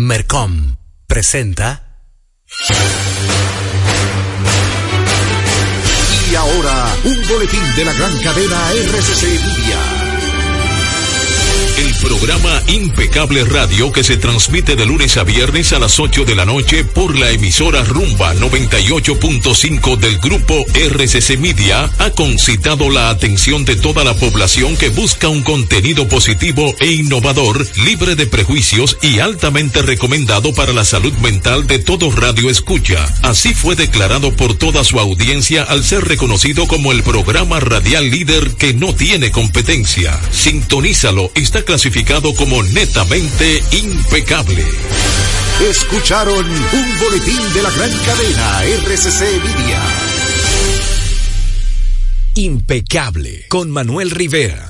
Mercom presenta. Y ahora, un boletín de la gran cadena RCC Media. Programa Impecable Radio que se transmite de lunes a viernes a las 8 de la noche por la emisora Rumba 98.5 del grupo RCC Media ha concitado la atención de toda la población que busca un contenido positivo e innovador, libre de prejuicios y altamente recomendado para la salud mental de todo radio escucha. Así fue declarado por toda su audiencia al ser reconocido como el programa radial líder que no tiene competencia. Sintonízalo, está clasificado como netamente impecable. Escucharon un boletín de la gran cadena RCC Media. Impecable con Manuel Rivera.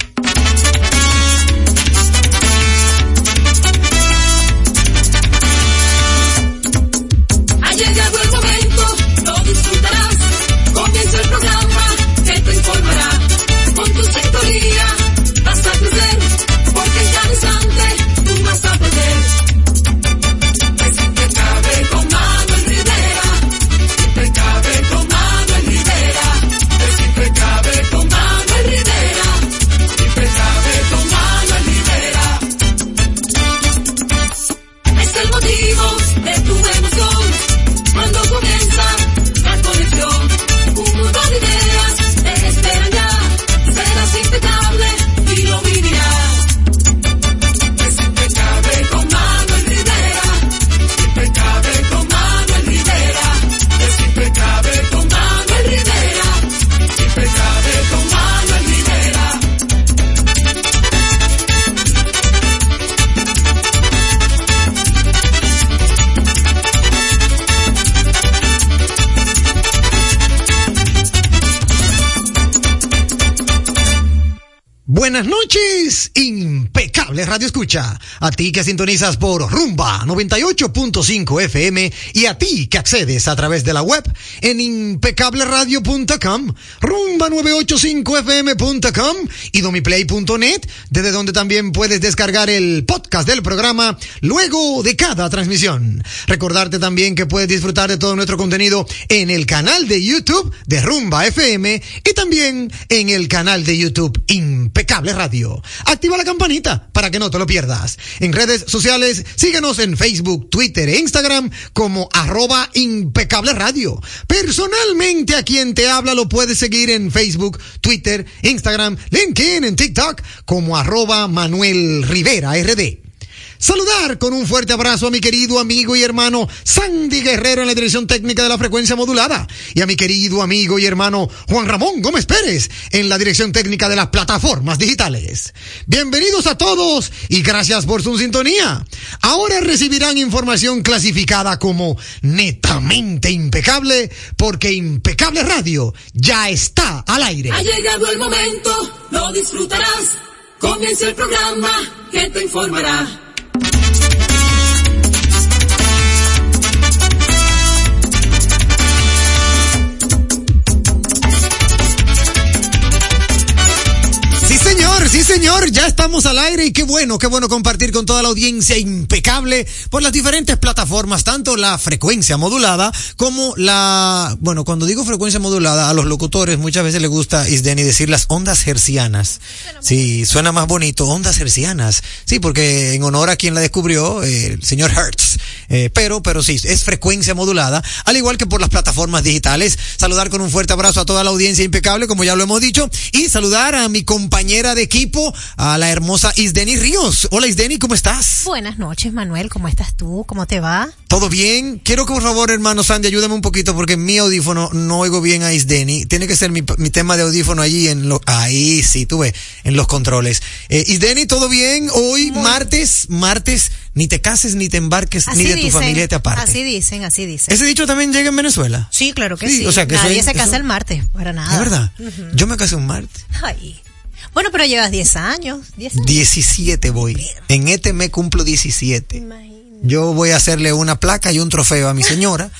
Buenas noches, impecable Radio Escucha. A ti que sintonizas por Rumba 98.5 FM y a ti que accedes a través de la web en impecableradio.com, rumba985fm.com y domiplay.net, desde donde también puedes descargar el podcast del programa luego de cada transmisión. Recordarte también que puedes disfrutar de todo nuestro contenido en el canal de YouTube de Rumba FM y también en el canal de YouTube Impecable Radio. Activa la campanita para que no te lo pierdas. En redes sociales, síguenos en Facebook, Twitter e Instagram como arroba impecable radio. Personalmente a quien te habla lo puedes seguir en Facebook, Twitter, Instagram, LinkedIn, en TikTok como arroba Manuel Rivera RD. Saludar con un fuerte abrazo a mi querido amigo y hermano Sandy Guerrero en la dirección técnica de la frecuencia modulada y a mi querido amigo y hermano Juan Ramón Gómez Pérez en la dirección técnica de las plataformas digitales. Bienvenidos a todos y gracias por su sintonía. Ahora recibirán información clasificada como netamente impecable porque Impecable Radio ya está al aire. Ha llegado el momento, lo disfrutarás. Comienza el programa que te informará. Señor, sí, señor, ya estamos al aire y qué bueno, qué bueno compartir con toda la audiencia impecable por las diferentes plataformas, tanto la frecuencia modulada como la, bueno, cuando digo frecuencia modulada, a los locutores muchas veces les gusta, Isdeni, decir las ondas hercianas. Sí, suena más bonito, ondas hercianas. Sí, porque en honor a quien la descubrió, eh, el señor Hertz. Eh, pero, pero sí, es frecuencia modulada, al igual que por las plataformas digitales. Saludar con un fuerte abrazo a toda la audiencia impecable, como ya lo hemos dicho, y saludar a mi compañera de equipo, a la hermosa Isdeni Ríos. Hola Isdeni, ¿cómo estás? Buenas noches, Manuel. ¿Cómo estás tú? ¿Cómo te va? ¿Todo bien? Quiero que por favor, hermano Sandy, ayúdame un poquito porque en mi audífono no oigo bien a Isdeni. Tiene que ser mi, mi tema de audífono allí en lo, ahí sí, tú ves, en los controles. Eh, Isdeni, ¿todo bien? Hoy, martes, martes, ni te cases, ni te embarques, ni de tu familia te aparte. Así dicen, así dicen. ¿Ese dicho también llega en Venezuela? Sí, claro que Sí, sí. o sea que Nadie eso- se casa eso- el martes, para nada. ¿Es verdad? Yo me casé un martes. Ay. Bueno, pero llevas 10 años. 10 años. 17 voy. En este me cumplo 17. Yo voy a hacerle una placa y un trofeo a mi señora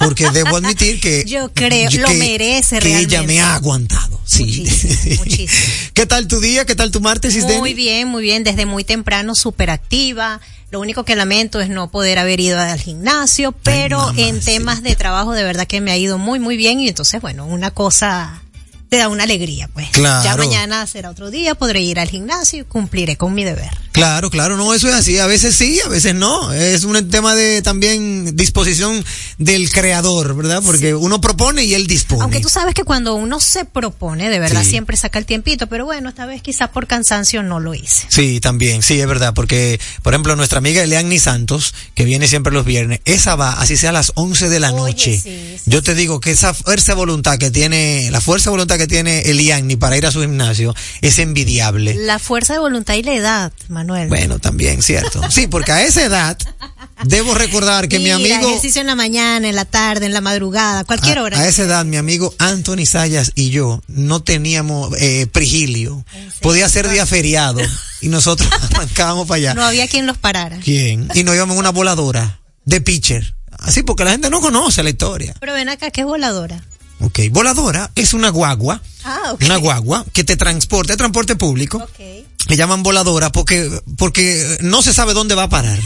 porque debo admitir que Yo creo, lo merece que ella realmente. me ha aguantado. Sí. Muchísimo, muchísimo. ¿Qué tal tu día? ¿Qué tal tu martes, Isdeni? Muy bien, muy bien. Desde muy temprano, súper activa. Lo único que lamento es no poder haber ido al gimnasio, pero mamá, en sí. temas de trabajo de verdad que me ha ido muy, muy bien. Y entonces, bueno, una cosa te da una alegría, pues. Claro. Ya mañana será otro día, podré ir al gimnasio y cumpliré con mi deber. Claro, claro, no, eso es así. A veces sí, a veces no. Es un tema de también disposición del creador, ¿verdad? Porque uno propone y él dispone. Aunque tú sabes que cuando uno se propone, de verdad, Sí. siempre saca el tiempito, pero bueno, esta vez quizás por cansancio no lo hice. Sí, también, sí, es verdad, porque, por ejemplo, nuestra amiga Eliani Santos, que viene siempre los viernes, esa va, así sea a las 11 de la Oye, noche. sí, Yo te digo que esa fuerza voluntad que tiene, la fuerza voluntad que tiene Eliani para ir a su gimnasio es envidiable. La fuerza de voluntad y la edad, Manuel. Bueno, también, cierto. Sí, porque a esa edad, debo recordar que mi amigo... ejercicio en la mañana, en la tarde, en la madrugada, cualquier a, hora. a esa edad, mi amigo Anthony Sayas y yo no teníamos eh, prigilio. Podía ser día feriado y nosotros arrancábamos para allá. No había quien los parara. ¿Quién? Y nos íbamos en una voladora de pitcher. Así porque la gente no conoce la historia. Pero ven acá, que es voladora. Ok, voladora es una guagua, Ah, ok. una guagua que te transporta, es transporte público. Ok. Le llaman voladora porque, porque no se sabe dónde va a parar.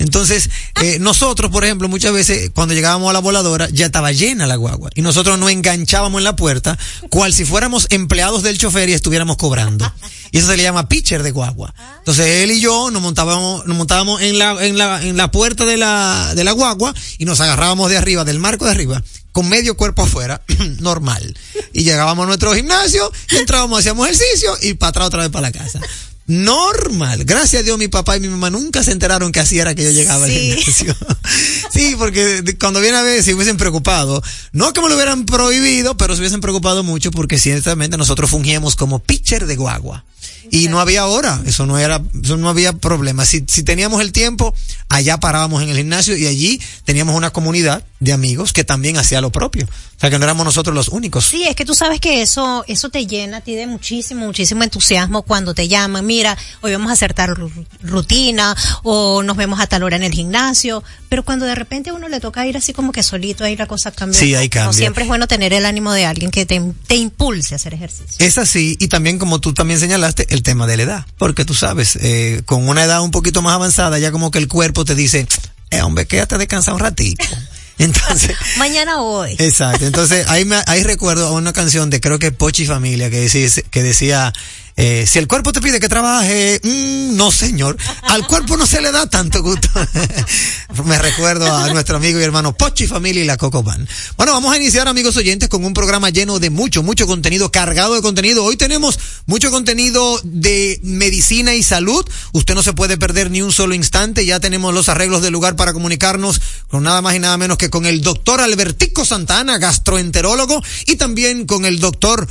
Entonces, eh, nosotros, por ejemplo, muchas veces cuando llegábamos a la voladora ya estaba llena la guagua y nosotros nos enganchábamos en la puerta cual si fuéramos empleados del chofer y estuviéramos cobrando. Y eso se le llama pitcher de guagua. Entonces él y yo nos montábamos, nos montábamos en la, en la, en la puerta de la, de la guagua y nos agarrábamos de arriba, del marco de arriba, con medio cuerpo afuera, normal. Y llegábamos a nuestro gimnasio y entrábamos, hacíamos ejercicio y para atrás otra vez para la casa. Normal. Gracias a Dios mi papá y mi mamá nunca se enteraron que así era que yo llegaba al gimnasio. sí, porque cuando viene a ver si hubiesen preocupado, no que me lo hubieran prohibido, pero se hubiesen preocupado mucho porque ciertamente nosotros fungíamos como pitcher de guagua. Y no había hora, eso no era, eso no había problema. Si, si teníamos el tiempo, allá parábamos en el gimnasio y allí teníamos una comunidad de amigos que también hacía lo propio. O sea que no éramos nosotros los únicos. Sí, es que tú sabes que eso, eso te llena a ti muchísimo, muchísimo entusiasmo cuando te llaman. Mira, hoy vamos a hacer tal ru- rutina o nos vemos a tal hora en el gimnasio. Pero cuando de repente a uno le toca ir así como que solito, ahí la cosa cambia. Sí, ahí No, cambia. siempre es bueno tener el ánimo de alguien que te, te impulse a hacer ejercicio. Es así, y también como tú también señalaste, el tema de la edad. Porque tú sabes, eh, con una edad un poquito más avanzada, ya como que el cuerpo te dice, eh, hombre, quédate descansar un ratito. Entonces, Mañana hoy. exacto. Entonces, ahí, me, ahí recuerdo una canción de creo que Pochi Familia que decía, que decía eh, si el cuerpo te pide que trabaje, mm, no señor, al cuerpo no se le da tanto gusto. Me recuerdo a nuestro amigo y hermano Pochi Familia y la Coco Band. Bueno, vamos a iniciar amigos oyentes con un programa lleno de mucho, mucho contenido, cargado de contenido. Hoy tenemos mucho contenido de medicina y salud. Usted no se puede perder ni un solo instante. Ya tenemos los arreglos del lugar para comunicarnos con nada más y nada menos que con el doctor Albertico Santana, gastroenterólogo, y también con el doctor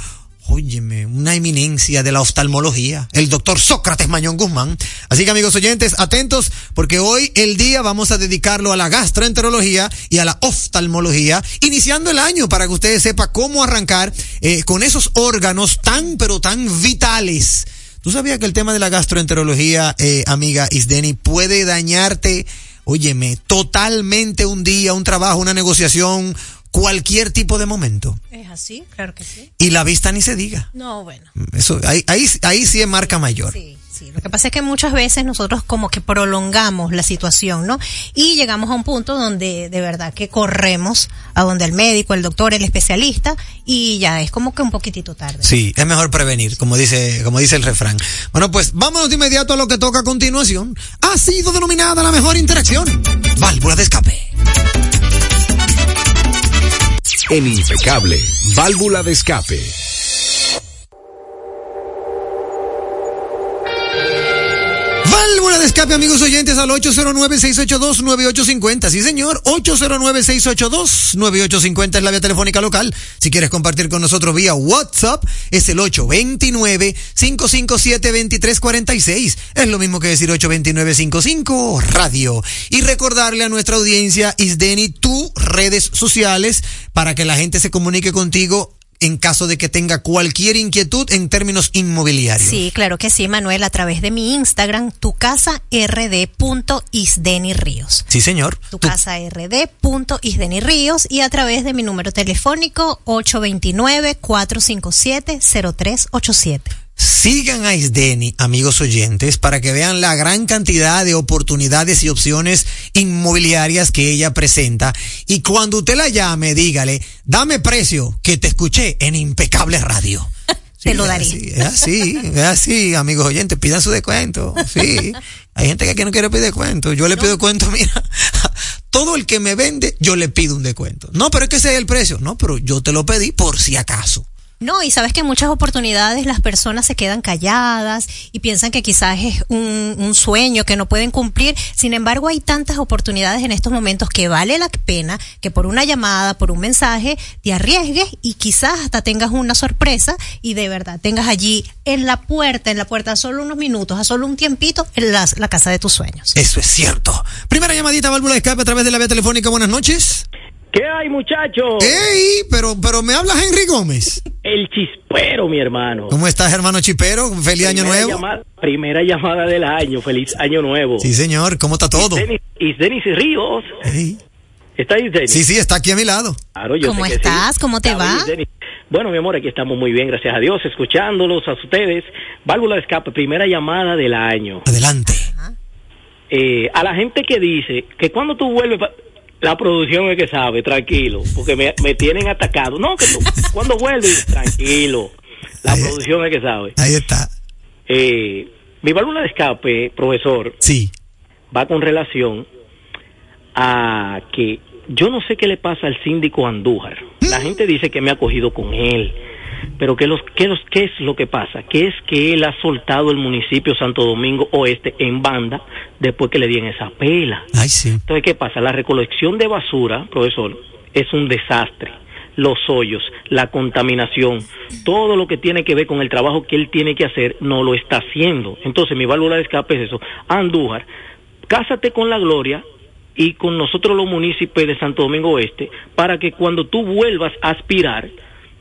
Óyeme, una eminencia de la oftalmología, el doctor Sócrates Mañón Guzmán. Así que amigos oyentes, atentos, porque hoy el día vamos a dedicarlo a la gastroenterología y a la oftalmología, iniciando el año para que ustedes sepan cómo arrancar eh, con esos órganos tan, pero tan vitales. ¿Tú sabías que el tema de la gastroenterología, eh, amiga Isdeni, puede dañarte, óyeme, totalmente un día, un trabajo, una negociación, cualquier tipo de momento? ¿Es así? Claro que sí. Y la vista ni se diga. No, bueno. Eso, ahí, ahí, ahí sí es marca mayor. Sí, sí. Lo que pasa es que muchas veces nosotros como que prolongamos la situación, ¿no? Y llegamos a un punto donde de verdad que corremos a donde el médico, el doctor, el especialista y ya es como que un poquitito tarde. Sí, es mejor prevenir, como dice, como dice el refrán. Bueno, pues vámonos de inmediato a lo que toca a continuación. Ha sido denominada la mejor interacción. Válvula de escape. En Impecable, válvula de escape. Válvula de escape, amigos oyentes, al 809-682-9850. Sí, señor, 809-682-9850 es la vía telefónica local. Si quieres compartir con nosotros vía WhatsApp, es el 829-557-2346. Es lo mismo que decir 829-55 radio. Y recordarle a nuestra audiencia, Isdeni, tus redes sociales, para que la gente se comunique contigo en caso de que tenga cualquier inquietud en términos inmobiliarios. Sí, claro que sí, Manuel, a través de mi Instagram, tu casa rd.isdeniríos. Sí, señor. Tu Tú- casa rd.isdeniríos y a través de mi número telefónico 829-457-0387. Sigan a Isdeni, amigos oyentes, para que vean la gran cantidad de oportunidades y opciones inmobiliarias que ella presenta. Y cuando usted la llame, dígale, dame precio, que te escuché en Impecable Radio. Te lo daré. así, Es así, es así, amigos oyentes, pidan su descuento. Sí, hay gente que aquí no quiere pedir descuento. Yo le pido descuento, mira, todo el que me vende, yo le pido un descuento. No, pero es que ese es el precio. No, pero yo te lo pedí por si acaso. No, y sabes que en muchas oportunidades las personas se quedan calladas y piensan que quizás es un, un sueño que no pueden cumplir. Sin embargo, hay tantas oportunidades en estos momentos que vale la pena que por una llamada, por un mensaje, te arriesgues y quizás hasta tengas una sorpresa y de verdad tengas allí en la puerta, en la puerta, a solo unos minutos, a solo un tiempito, en la, la casa de tus sueños. Eso es cierto. Primera llamadita, válvula de escape a través de la vía telefónica. Buenas noches. ¿Qué hay, muchachos? ¡Ey! Pero, pero me hablas Henry Gómez. El chispero, mi hermano. ¿Cómo estás, hermano Chipero? Feliz año nuevo. llamada- primera llamada del año. Feliz año nuevo. Sí, señor. ¿Cómo está todo? Y Denis Ríos. Ey. ¿Está ahí, Denis? Sí, sí, está aquí a mi lado. Claro, yo ¿Cómo sé que estás? sí. ¿Cómo te va? Denis. Bueno, mi amor, aquí estamos muy bien, gracias a Dios, escuchándolos a ustedes. Válvula de escape, primera llamada del año. Adelante. Eh, a la gente que dice que cuando tú vuelves, la producción es que sabe, tranquilo, porque me, me tienen atacado. No, que tú, cuando vuelves, tranquilo, la Ahí- producción es que sabe. Ahí está. Eh, mi válvula de escape, profesor, Sí. va con relación a que yo no sé qué le pasa al síndico Andújar. La gente dice que me ha cogido con él, pero ¿qué, los, qué, los, ¿qué es lo que pasa? Que es que él ha soltado el municipio Santo Domingo Oeste en banda después que le dieron esa pela. Ay, sí. Entonces, ¿qué pasa? La recolección de basura, profesor, es un desastre. Los hoyos, la contaminación, todo lo que tiene que ver con el trabajo que él tiene que hacer, no lo está haciendo. Entonces, mi válvula de escape es eso. Andújar, cásate con la gloria y con nosotros los municipios de Santo Domingo Oeste para que cuando tú vuelvas a aspirar,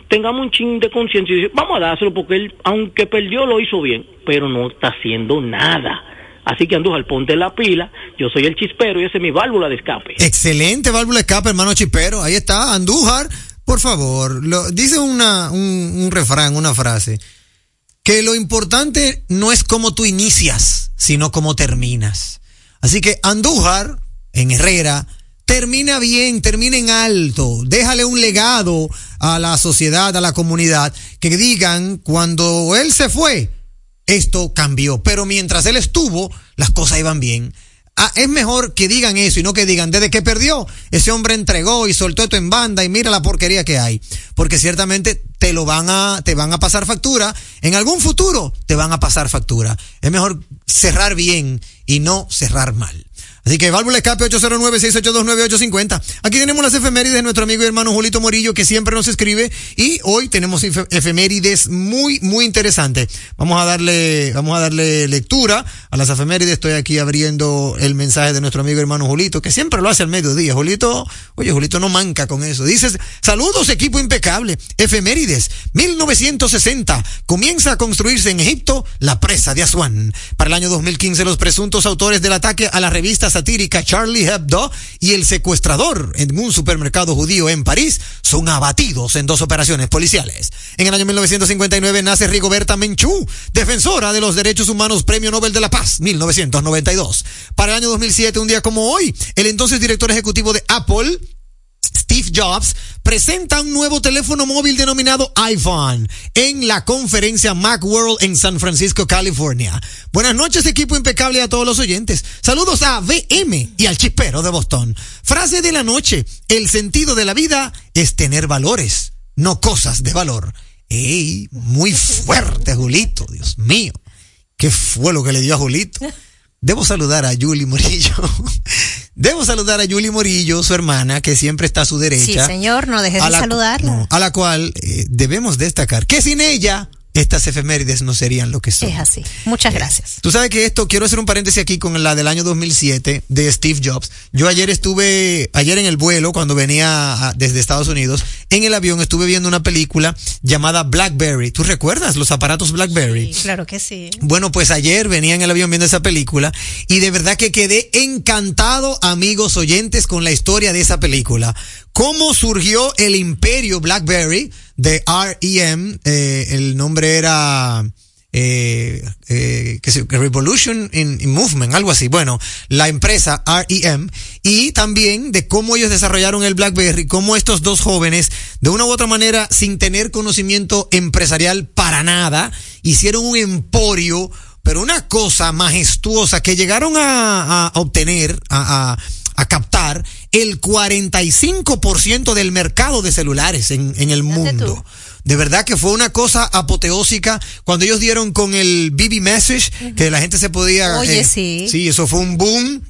tengamos un ching de conciencia y decir, vamos a dárselo porque él, aunque perdió, lo hizo bien, pero no está haciendo nada. Así que Andújar, ponte la pila, yo soy el chispero y esa es mi válvula de escape. Excelente válvula de escape, hermano Chipero. Ahí está, Andújar. Por favor, lo, dice un, un refrán, una frase, que lo importante no es cómo tú inicias, sino cómo terminas. Así que Andújar, en Herrera, termina bien, termina en alto, déjale un legado a la sociedad, a la comunidad, que digan, cuando él se fue, esto cambió, pero mientras él estuvo, las cosas iban bien. Ah, es mejor que digan eso y no que digan, desde que perdió, ese hombre entregó y soltó esto en banda y mira la porquería que hay. Porque ciertamente te lo van a, te van a pasar factura. En algún futuro te van a pasar factura. Es mejor cerrar bien y no cerrar mal. Así que válvula escape 809-682-9850. Aquí tenemos las efemérides de nuestro amigo y hermano Julito Morillo que siempre nos escribe y hoy tenemos efe- efemérides muy, muy interesantes. Vamos a darle, vamos a darle lectura a las efemérides. Estoy aquí abriendo el mensaje de nuestro amigo y hermano Julito que siempre lo hace al mediodía. Julito, oye, Julito no manca con eso. Dices, saludos equipo impecable. Efemérides, 1960. Comienza a construirse en Egipto la presa de Asuán. Para el año 2015 los presuntos autores del ataque a la revista satírica Charlie Hebdo y el secuestrador en un supermercado judío en París son abatidos en dos operaciones policiales. En el año 1959 nace Rigoberta Menchú, defensora de los derechos humanos, Premio Nobel de la Paz, 1992. Para el año 2007, un día como hoy, el entonces director ejecutivo de Apple, Steve Jobs presenta un nuevo teléfono móvil denominado iPhone en la conferencia Macworld en San Francisco, California. Buenas noches, equipo impecable a todos los oyentes. Saludos a VM y al chispero de Boston. Frase de la noche. El sentido de la vida es tener valores, no cosas de valor. ¡Ey! Muy fuerte, Julito. Dios mío. ¿Qué fue lo que le dio a Julito? Debo saludar a Julie Morillo. Debo saludar a Julie Morillo, su hermana, que siempre está a su derecha. Sí, señor, no dejes de la- saludarla. no, a la cual eh, debemos destacar que sin ella estas efemérides no serían lo que son. Es así. Muchas gracias. Tú sabes que esto, quiero hacer un paréntesis aquí con la del año 2007 de Steve Jobs. Yo ayer estuve, ayer en el vuelo, cuando venía a- desde Estados Unidos, en el avión estuve viendo una película llamada Blackberry. ¿Tú recuerdas los aparatos Blackberry? Sí, claro que sí. Bueno, pues ayer venía en el avión viendo esa película y de verdad que quedé encantado, amigos oyentes, con la historia de esa película. ¿Cómo surgió el imperio BlackBerry de REM? Eh, el nombre era eh, eh, Revolution in, in Movement, algo así. Bueno, la empresa REM y también de cómo ellos desarrollaron el BlackBerry, cómo estos dos jóvenes, de una u otra manera, sin tener conocimiento empresarial para nada, hicieron un emporio, pero una cosa majestuosa que llegaron a, a obtener, a, a, a captar el 45% del mercado de celulares en, en el mundo. tú. De verdad que fue una cosa apoteósica cuando ellos dieron con el BB Message, que la gente se podía... Oye, sí. Sí, eso fue un boom.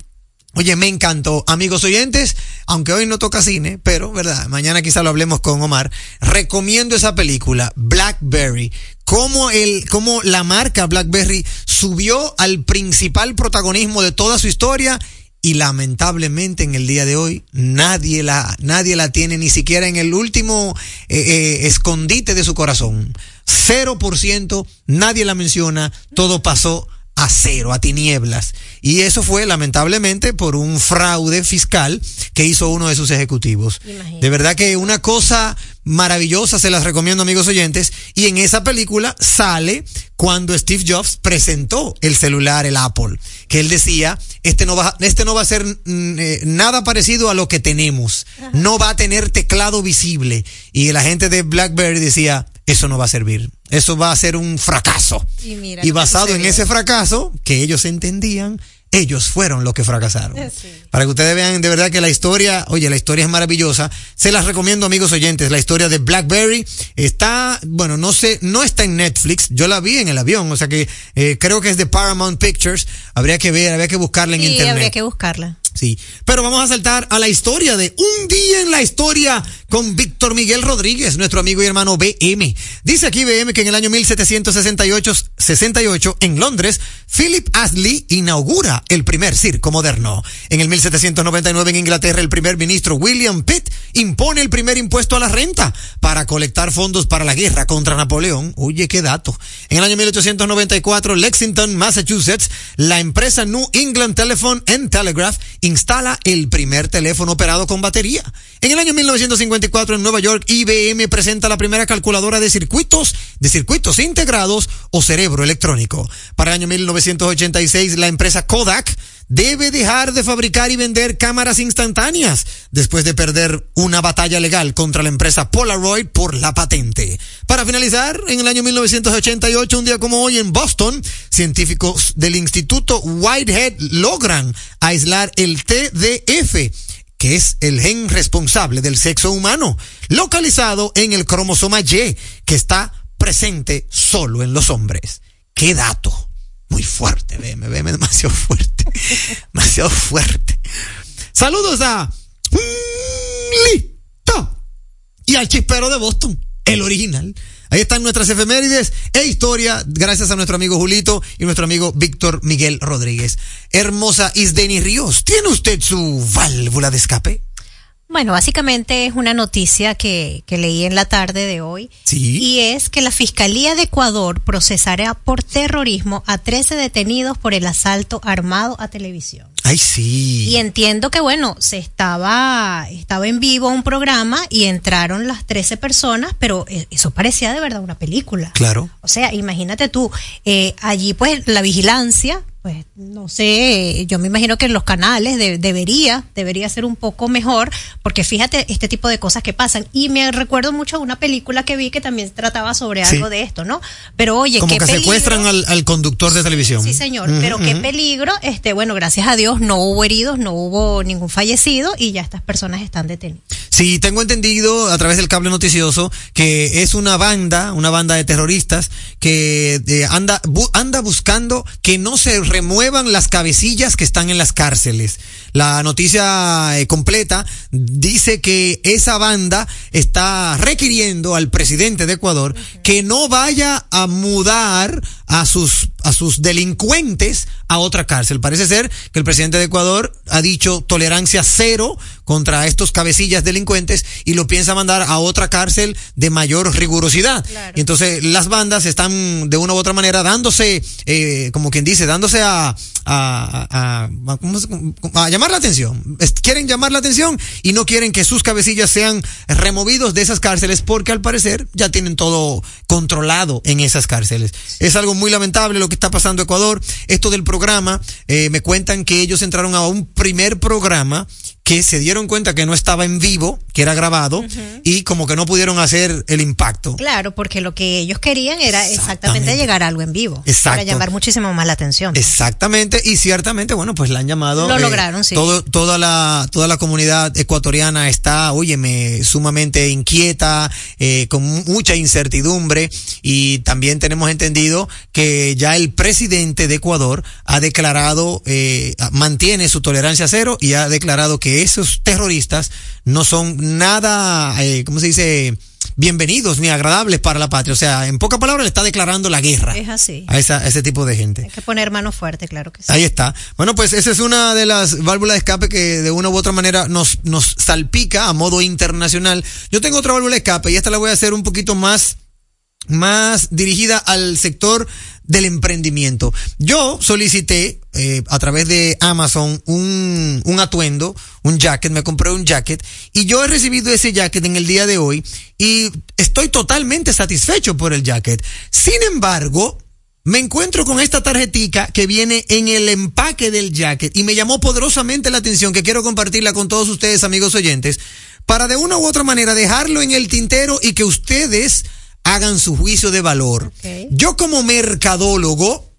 Oye, me encantó. Amigos oyentes, aunque hoy no toca cine, pero, ¿verdad? Mañana quizá lo hablemos con Omar. Recomiendo esa película, Blackberry. Cómo el, cómo la marca Blackberry subió al principal protagonismo de toda su historia y lamentablemente en el día de hoy nadie la, nadie la tiene ni siquiera en el último eh, eh, escondite de su corazón. Cero por ciento, nadie la menciona, todo pasó a cero, a tinieblas. Y eso fue lamentablemente por un fraude fiscal que hizo uno de sus ejecutivos. Imagínate. De verdad que una cosa maravillosa, se las recomiendo amigos oyentes. Y en esa película sale cuando Steve Jobs presentó el celular, el Apple, que él decía, este no va, este no va a ser mm, eh, nada parecido a lo que tenemos. No va a tener teclado visible. Y la gente de BlackBerry decía, eso no va a servir. Eso va a ser un fracaso. Y mira basado en ese fracaso, que ellos entendían, ellos fueron los que fracasaron. Sí. Para que ustedes vean de verdad que la historia, oye, la historia es maravillosa. Se las recomiendo, amigos oyentes. La historia de Blackberry está, bueno, no sé, no está en Netflix. Yo la vi en el avión, o sea que eh, creo que es de Paramount Pictures. Habría que ver, habría que buscarla en Sí, internet. habría que buscarla. Sí, pero vamos a saltar a la historia de un día en la historia con Víctor Miguel Rodríguez, nuestro amigo y hermano BM. Dice aquí BM que en el año 1768 68, en Londres, Philip Astley inaugura el primer circo moderno. En el 1799 en Inglaterra, el primer ministro William Pitt impone el primer impuesto a la renta para colectar fondos para la guerra contra Napoleón. Oye, qué dato. En el año 1894, Lexington, Massachusetts, la empresa New England Telephone and Telegraph instala el primer teléfono operado con batería. En el año 1954 en Nueva York, IBM presenta la primera calculadora de circuitos, de circuitos integrados o cerebro electrónico. Para el año 1986, la empresa Kodak debe dejar de fabricar y vender cámaras instantáneas después de perder una batalla legal contra la empresa Polaroid por la patente. Para finalizar, en el año 1988, un día como hoy en Boston, científicos del Instituto Whitehead logran aislar el TDF que es el gen responsable del sexo humano, localizado en el cromosoma Y, que está presente solo en los hombres. ¡Qué dato! Muy fuerte, veme, veme, demasiado fuerte. demasiado fuerte. Saludos a Lito y al chispero de Boston, el original. Ahí están nuestras efemérides e historia, gracias a nuestro amigo Julito y nuestro amigo Víctor Miguel Rodríguez. Hermosa Isdeni Ríos, ¿tiene usted su válvula de escape? Bueno, básicamente es una noticia que, que leí en la tarde de hoy. Sí. Y es que la Fiscalía de Ecuador procesará por terrorismo a 13 detenidos por el asalto armado a televisión. Ay, sí. Y entiendo que, bueno, se estaba, estaba en vivo un programa y entraron las 13 personas, pero eh, eso parecía de verdad una película. Claro. O sea, imagínate tú, eh, allí pues la vigilancia, pues no sé, yo me imagino que en los canales de- debería, debería ser un poco mejor, porque fíjate este tipo de cosas que pasan. Y me recuerdo mucho a una película que vi que también trataba sobre Sí. algo de esto, ¿no? Pero oye, Como qué que peligro. secuestran al, al conductor de televisión. Sí, señor, pero qué peligro, este, bueno, gracias a Dios no hubo heridos, no hubo ningún fallecido y ya estas personas están detenidas. Sí, tengo entendido a través del cable noticioso que es una banda, una banda de terroristas que eh, anda bu- anda buscando que no se remuevan las cabecillas que están en las cárceles. La noticia eh, completa dice que esa banda está requiriendo al presidente de Ecuador que no vaya a mudar a sus, a sus delincuentes a otra cárcel. Parece ser que el presidente de Ecuador ha dicho tolerancia cero contra estos cabecillas delincuentes y lo piensa mandar a otra cárcel de mayor rigurosidad. Claro. Y entonces las bandas están de una u otra manera dándose, eh, como quien dice, dándose a, a, a, a- ¿cómo se- a llamar la atención. Quieren llamar la atención y no quieren que sus cabecillas sean removidos de esas cárceles porque al parecer ya tienen todo controlado en esas cárceles. Es algo muy lamentable lo que está pasando en Ecuador. Esto del programa, eh, me cuentan que ellos entraron a un primer programa que se dieron cuenta que no estaba en vivo, que era grabado, y como que no pudieron hacer el impacto. Claro, porque lo que ellos querían era exactamente, Exactamente. llegar a algo en vivo. Exacto. Para llamar muchísimo más la atención. Exactamente, y ciertamente, bueno, pues la han llamado. Lo eh, lograron, sí. Todo, toda la, toda la comunidad ecuatoriana está, óyeme, sumamente inquieta, eh, con mu- mucha incertidumbre, y también tenemos entendido que ya el presidente de Ecuador ha declarado, eh, mantiene su tolerancia cero y ha declarado que esos terroristas no son nada, eh, ¿cómo se dice? bienvenidos ni agradables para la patria. O sea, en pocas palabras le está declarando la guerra Es así. a, esa, a ese tipo de gente. Hay que poner mano fuerte, claro que sí. Ahí está. Bueno, pues esa es una de las válvulas de escape que de una u otra manera nos, nos salpica a modo internacional. Yo tengo otra válvula de escape y esta la voy a hacer un poquito más, más dirigida al sector del emprendimiento. Yo solicité eh, a través de Amazon un, un atuendo, un jacket, me compré un jacket y yo he recibido ese jacket en el día de hoy y estoy totalmente satisfecho por el jacket. Sin embargo, me encuentro con esta tarjetica que viene en el empaque del jacket y me llamó poderosamente la atención que quiero compartirla con todos ustedes, amigos oyentes, para de una u otra manera dejarlo en el tintero y que ustedes hagan su juicio de valor. Yo como mercadólogo,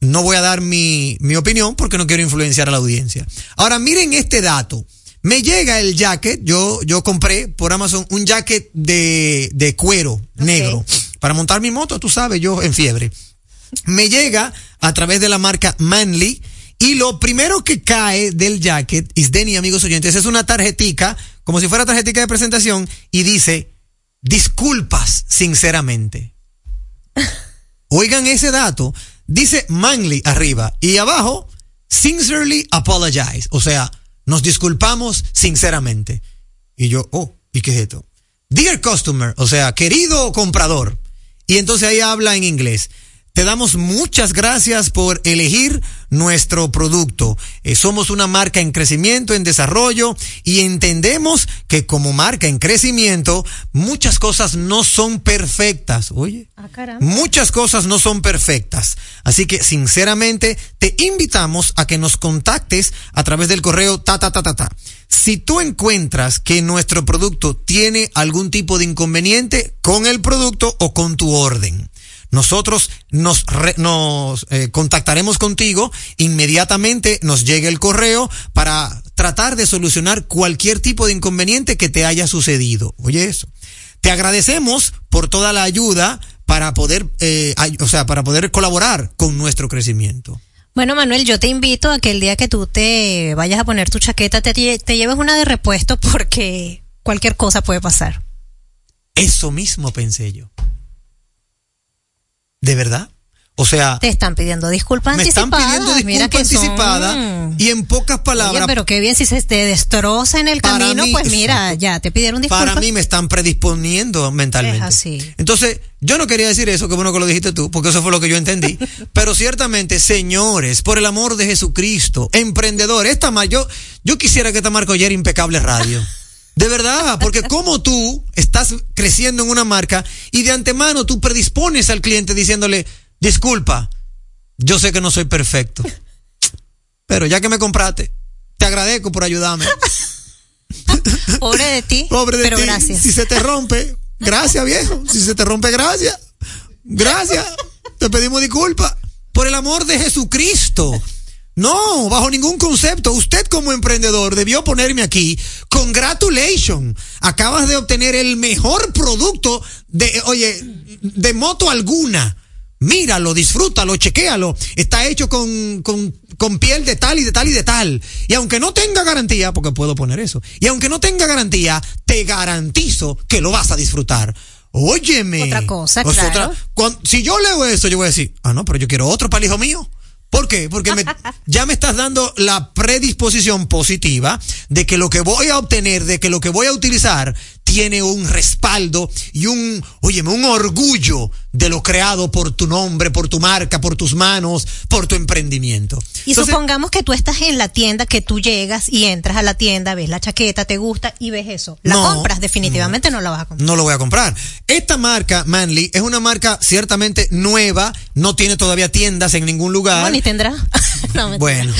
no voy a dar mi, mi opinión porque no quiero influenciar a la audiencia. Ahora miren este dato. Me llega el jacket, yo, yo compré por Amazon un jacket de, de cuero negro para montar mi moto, tú sabes, yo en fiebre. Me llega a través de la marca Manly y lo primero que cae del jacket, Isdeni, amigos oyentes, es una tarjetica, como si fuera tarjetica de presentación y dice, disculpas sinceramente. Oigan ese dato. Dice Manly arriba y abajo, sincerely apologize. O sea, nos disculpamos sinceramente. Y yo, oh, ¿y qué es esto? Dear customer, o sea, querido comprador. Y entonces ahí habla en inglés. Te damos muchas gracias por elegir nuestro producto. Eh, somos una marca en crecimiento, en desarrollo y entendemos que como marca en crecimiento, muchas cosas no son perfectas. Oye, Ah. Muchas cosas no son perfectas. Así que, sinceramente, te invitamos a que nos contactes a través del correo ta ta ta ta ta. Si tú encuentras que nuestro producto tiene algún tipo de inconveniente con el producto o con tu orden, nosotros nos, re- nos eh, contactaremos contigo, inmediatamente nos llegue el correo para tratar de solucionar cualquier tipo de inconveniente que te haya sucedido. Oye eso. Te agradecemos por toda la ayuda para poder, eh, ay- o sea, para poder colaborar con nuestro crecimiento. Bueno, Manuel, yo te invito a que el día que tú te vayas a poner tu chaqueta te, te lleves una de repuesto porque cualquier cosa puede pasar. Eso mismo pensé yo. ¿De verdad? O sea, Te están pidiendo disculpas me están anticipadas. pidiendo Mira disculpa que son- anticipada y en pocas Oye, palabras, pero qué bien, si se te destroza en el camino, mí, pues mira, exacto. ya te pidieron disculpas. para mí me están predisponiendo mentalmente. Es así. Entonces, yo no quería decir eso, que bueno que lo dijiste tú, porque eso fue lo que yo entendí. Pero ciertamente, señores, por el amor de Jesucristo, emprendedor, esta yo, yo quisiera que esta marca oyera impecable radio. De verdad, porque como tú estás creciendo en una marca y de antemano tú predispones al cliente diciéndole, disculpa, yo sé que no soy perfecto, pero ya que me compraste, te agradezco por ayudarme. Pobre de ti, Pobre de pero ti. gracias. Si se te rompe, gracias, viejo. Si se te rompe, gracias. Gracias. Te pedimos disculpas. Por el amor de Jesucristo. No, bajo ningún concepto. Usted como emprendedor debió ponerme aquí. Congratulations. Acabas de obtener el mejor producto de, oye, de moto alguna. Míralo, disfrútalo, chequéalo. Está hecho con, con, con piel de tal y de tal y de tal. Y aunque no tenga garantía, porque puedo poner eso, y aunque no tenga garantía, te garantizo que lo vas a disfrutar. Óyeme. Otra cosa, claro. otra- si yo leo eso, yo voy a decir, ah, no, pero yo quiero otro para el hijo mío. ¿Por qué? Porque me- ya me estás dando la predisposición positiva de que lo que voy a obtener, de que lo que voy a utilizar, tiene un respaldo y un, óyeme, un orgullo de lo creado por tu nombre, por tu marca, por tus manos, por tu emprendimiento. Y Entonces, supongamos que tú estás en la tienda, que tú llegas y entras a la tienda, ves la chaqueta, te gusta y ves eso. La No, compras, definitivamente no. la vas a comprar. no lo voy a comprar. Esta marca, Manly, es una marca ciertamente nueva, no tiene todavía tiendas en ningún lugar. No, ni tendrá. No. Bueno,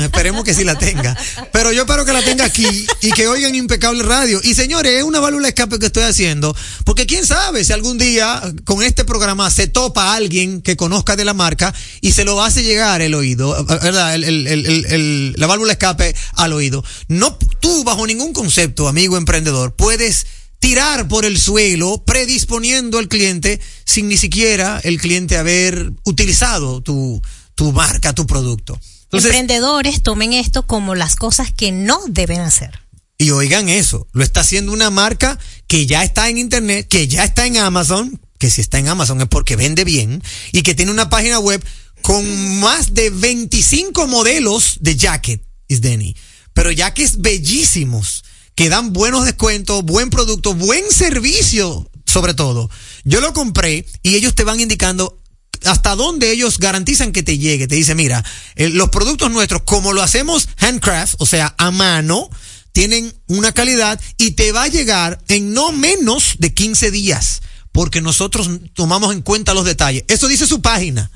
esperemos que sí la tenga. Pero yo espero que la tenga aquí y que oigan Impecable Radio. Y señores, es una válvula de escape que estoy haciendo, porque quién sabe si algún día con este programa se topa alguien que conozca de la marca y se lo hace llegar el oído, ¿verdad? La válvula de escape al oído. No, tú bajo ningún concepto, amigo emprendedor, puedes tirar por el suelo predisponiendo al cliente sin ni siquiera el cliente haber utilizado tu, tu marca, tu producto. Emprendedores tomen esto como las cosas que no deben hacer. Y oigan eso, lo está haciendo una marca que ya está en internet, que ya está en Amazon, que si está en Amazon es porque vende bien, y que tiene una página web con más de 25 modelos de jacket, is Denny. Pero jackets bellísimos, que dan buenos descuentos, buen producto, buen servicio, sobre todo. Yo lo compré y ellos te van indicando hasta dónde ellos garantizan que te llegue. Te dice, mira, eh, los productos nuestros, como lo hacemos handcraft, o sea, a mano, tienen una calidad y te va a llegar en no menos de 15 días, porque nosotros tomamos en cuenta los detalles. Eso dice su página,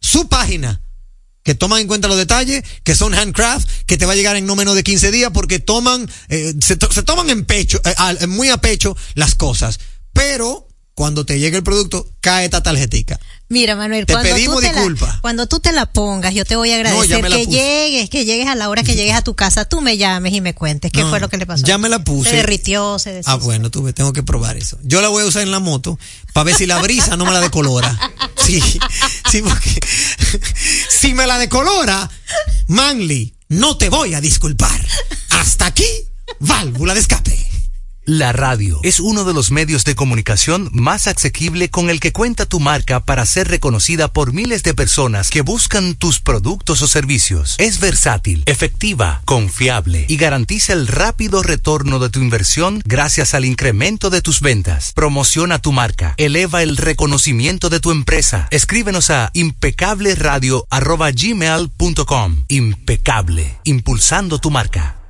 su página, que toman en cuenta los detalles, que son handcraft, que te va a llegar en no menos de 15 días, porque toman, eh, se, to- se toman en pecho, eh, muy a pecho las cosas. Pero cuando te llegue el producto, cae esta tarjetica. Mira, Manuel, Te cuando, pedimos tú te disculpa. La, cuando tú te la pongas, yo te voy a agradecer me que puse. llegues, que llegues a la hora que llegues a tu casa, tú me llames y me cuentes qué No, fue lo que le pasó. ya me la puse. Se derritió, se deshizo. Ah, bueno, tú ves, tengo que probar eso. Yo la voy a usar en la moto para ver si la brisa no me la decolora. Sí, sí, porque si me la decolora, Manly, no te voy a disculpar. Hasta aquí, válvula de escape. La radio es uno de los medios de comunicación más asequible con el que cuenta tu marca para ser reconocida por miles de personas que buscan tus productos o servicios. Es versátil, efectiva, confiable y garantiza el rápido retorno de tu inversión gracias al incremento de tus ventas. Promociona tu marca, eleva el reconocimiento de tu empresa. Escríbenos a impecableradio@gmail.com. Impecable, impulsando tu marca.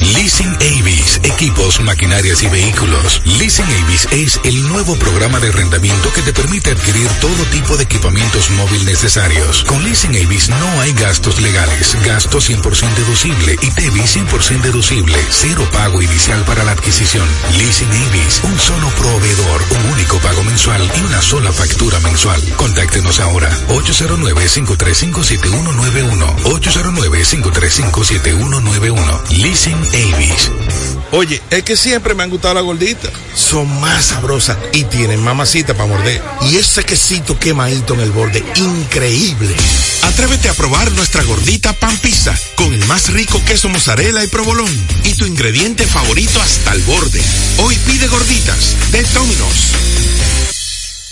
Leasing Avis, equipos, maquinarias y vehículos. Leasing Avis es el nuevo programa de arrendamiento que te permite adquirir todo tipo de equipamientos móviles necesarios. Con Leasing Avis no hay gastos legales, gasto 100% deducible y TEVI 100% deducible, cero pago inicial para la adquisición. Leasing Avis, un solo proveedor, un único pago mensual y una sola factura mensual. Contáctenos ahora 809-535-7191 809-535-7191 Leasing Avis. Oye, es que siempre me han gustado las gorditas. Son más sabrosas y tienen mamacita para morder. Y ese quesito quemadito en el borde, increíble. Atrévete a probar nuestra gordita pan pizza con el más rico queso mozzarella y provolón y tu ingrediente favorito hasta el borde. Hoy pide gorditas de Domino's.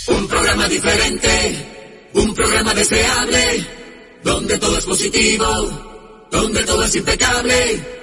Un programa diferente, un programa deseable, donde todo es positivo, donde todo es impecable.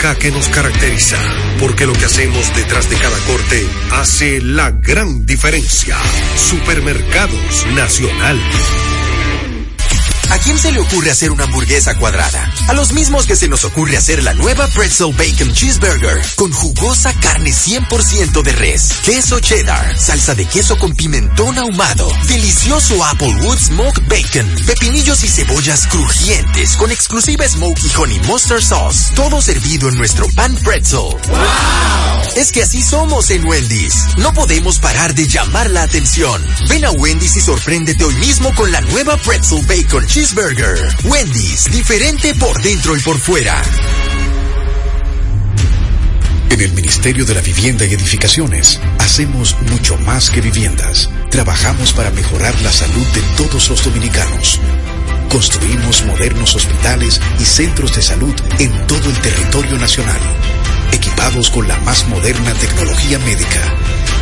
que nos caracteriza, porque lo que hacemos detrás de cada corte hace la gran diferencia. Supermercados Nacional. ¿A quién se le ocurre hacer una hamburguesa cuadrada? A los mismos que se nos ocurre hacer la nueva Pretzel Bacon Cheeseburger con jugosa carne 100% de res, queso cheddar, salsa de queso con pimentón ahumado, delicioso Applewood Smoked Bacon, pepinillos y cebollas crujientes con exclusiva Smoky Honey Mustard Sauce, todo servido en nuestro pan pretzel. Es que así somos en Wendy's. No podemos parar de llamar la atención. Ven a Wendy's y sorpréndete hoy mismo con la nueva Pretzel Bacon Cheeseburger. Wendy's, diferente por dentro y por fuera. En el Ministerio de la Vivienda y Edificaciones hacemos mucho más que viviendas. Trabajamos para mejorar la salud de todos los dominicanos. Construimos modernos hospitales y centros de salud en todo el territorio nacional, equipados con la más moderna tecnología médica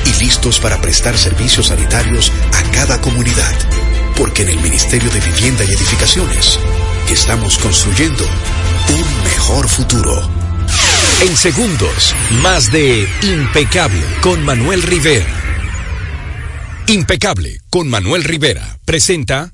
y listos para prestar servicios sanitarios a cada comunidad. Porque en el Ministerio de Vivienda y Edificaciones estamos construyendo un mejor futuro. En segundos, más de Impecable con Manuel Rivera. Impecable con Manuel Rivera presenta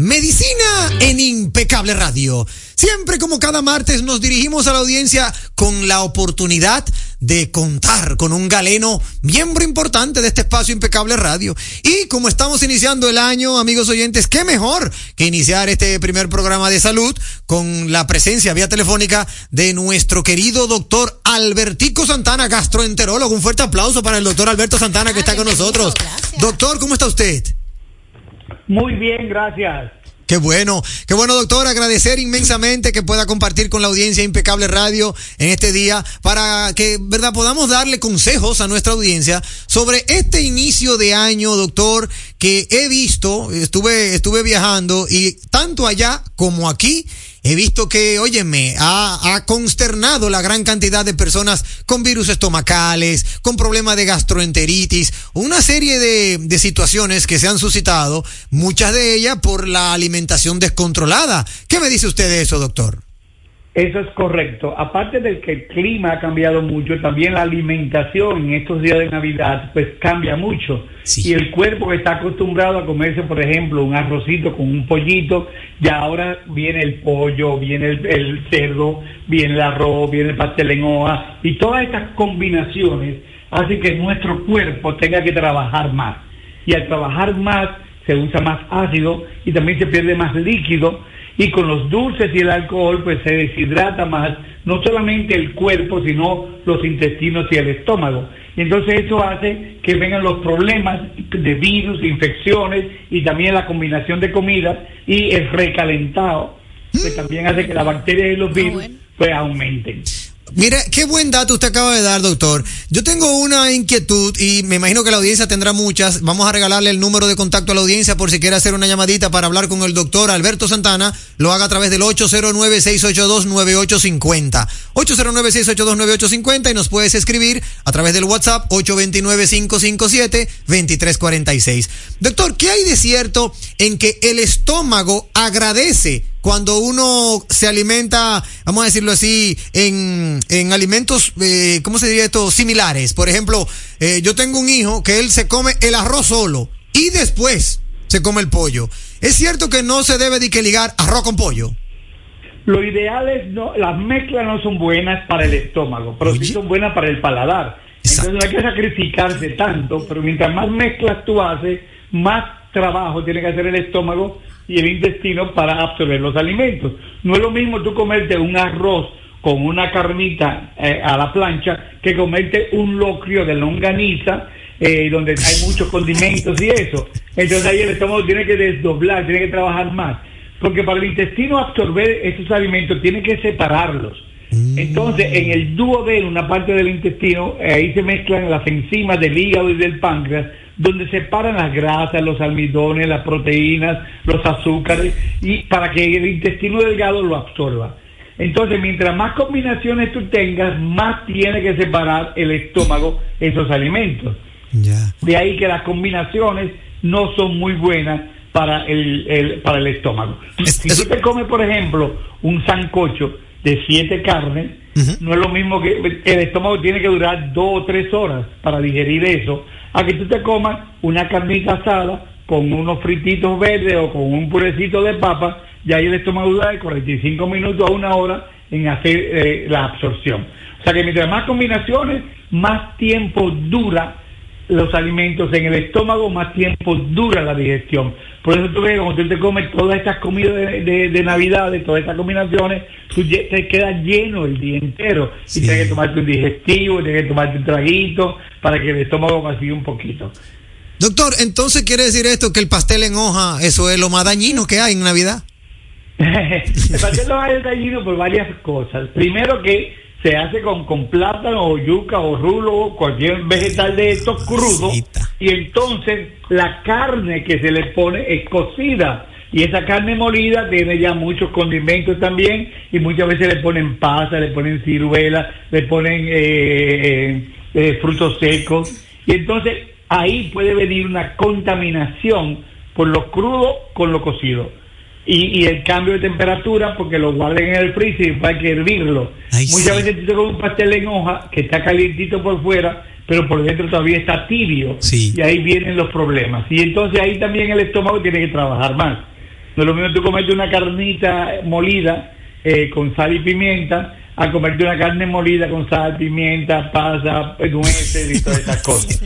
Medicina en Impecable Radio. Siempre como cada martes nos dirigimos a la audiencia con la oportunidad de contar con un galeno, miembro importante de este espacio Impecable Radio. Y como estamos iniciando el año, amigos oyentes, qué mejor que iniciar este primer programa de salud con la presencia vía telefónica de nuestro querido doctor Albertico Santana, gastroenterólogo. Un fuerte aplauso para el doctor Alberto Santana que está con nosotros. Doctor, ¿cómo está usted? Muy bien, gracias. Qué bueno, qué bueno doctor, agradecer inmensamente que pueda compartir con la audiencia Impecable Radio en este día para que, verdad, podamos darle consejos a nuestra audiencia sobre este inicio de año, doctor, que he visto, estuve, estuve viajando y tanto allá como aquí he visto que, óyeme, ha, ha consternado la gran cantidad de personas con virus estomacales, con problemas de gastroenteritis, una serie de, de situaciones que se han suscitado, muchas de ellas por la alimentación descontrolada. ¿Qué me dice usted de eso, doctor? Eso es correcto. Aparte de que el clima ha cambiado mucho, también la alimentación en estos días de Navidad pues cambia mucho. Y el cuerpo que está acostumbrado a comerse, por ejemplo, un arrocito con un pollito, ya ahora viene el pollo, viene el, el cerdo, viene el arroz, viene el pastel en hoja y todas estas combinaciones hacen que nuestro cuerpo tenga que trabajar más. Y al trabajar más se usa más ácido y también se pierde más líquido y con los dulces y el alcohol pues se deshidrata más no solamente el cuerpo sino los intestinos y el estómago y entonces eso hace que vengan los problemas de virus, infecciones y también la combinación de comidas y el recalentado que también hace que la bacteria y los virus pues aumenten. Mire, qué buen dato usted acaba de dar, doctor. Yo tengo una inquietud y me imagino que la audiencia tendrá muchas. Vamos a regalarle el número de contacto a la audiencia por si quiere hacer una llamadita para hablar con el doctor Alberto Santana. Lo haga a través del 809-682-9850. 809-682-9850 y nos puedes escribir a través del WhatsApp 829-557-2346. Doctor, ¿qué hay de cierto en que el estómago agradece cuando uno se alimenta, vamos a decirlo así, en, en alimentos, eh, ¿cómo se diría esto? Similares. Por ejemplo, eh, yo tengo un hijo que él se come el arroz solo y después se come el pollo. ¿Es cierto que no se debe de que ligar arroz con pollo? Lo ideal es, no, las mezclas no son buenas para el estómago, pero sí son buenas para el paladar. Entonces no hay que sacrificarse tanto, pero mientras más mezclas tú haces, más trabajo tiene que hacer el estómago y el intestino para absorber los alimentos. No es lo mismo tú comerte un arroz con una carnita eh, a la plancha que comerte un locrio de longaniza eh, donde hay muchos condimentos y eso. Entonces ahí el estómago tiene que desdoblar, tiene que trabajar más. Porque para el intestino absorber estos alimentos tiene que separarlos. Entonces, en el duodeno, una parte del intestino, ahí se mezclan las enzimas del hígado y del páncreas, donde separan las grasas, los almidones, las proteínas, los azúcares, y para que el intestino delgado lo absorba. Entonces, mientras más combinaciones tú tengas, más tiene que separar el estómago esos alimentos. De ahí que las combinaciones no son muy buenas para el, el para el estómago. si tú te comes, por ejemplo, un sancocho de siete carnes, no es lo mismo que el estómago tiene que durar dos o tres horas para digerir eso, a que tú te comas una carnita asada con unos frititos verdes o con un purecito de papa, y ahí el estómago dura de 45 minutos a una hora en hacer eh, la absorción. O sea que mientras más combinaciones, más tiempo dura los alimentos en el estómago, más tiempo dura la digestión. Por eso tú ves, cuando tú te comes todas estas comidas de, Navidad, de todas estas combinaciones, tú te quedas lleno el día entero. Y tienes que tomarte un digestivo, tienes que tomarte un traguito para que el estómago vacíe un poquito. Doctor, entonces quiere decir esto que el pastel en hoja, eso es lo más dañino que hay en Navidad. el pastel en hoja es dañino por varias cosas. Primero que se hace con, con plátano o yuca o rulo, cualquier vegetal de estos crudos, y entonces la carne que se le pone es cocida. Y esa carne molida tiene ya muchos condimentos también, y muchas veces le ponen pasa, le ponen ciruela, le ponen eh, eh, eh, frutos secos, y entonces ahí puede venir una contaminación por lo crudo con lo cocido y, el cambio de temperatura porque lo guarden en el freezer y hay que hervirlo. Muchas veces tú te comes un pastel en hoja que está calientito por fuera, pero por dentro todavía está tibio. Y ahí vienen los problemas. Y entonces ahí también el estómago tiene que trabajar más. No es lo mismo tú comerte una carnita molida eh, con sal y pimienta a comerte una carne molida con sal, pimienta, pasa, nueces y todas esas cosas.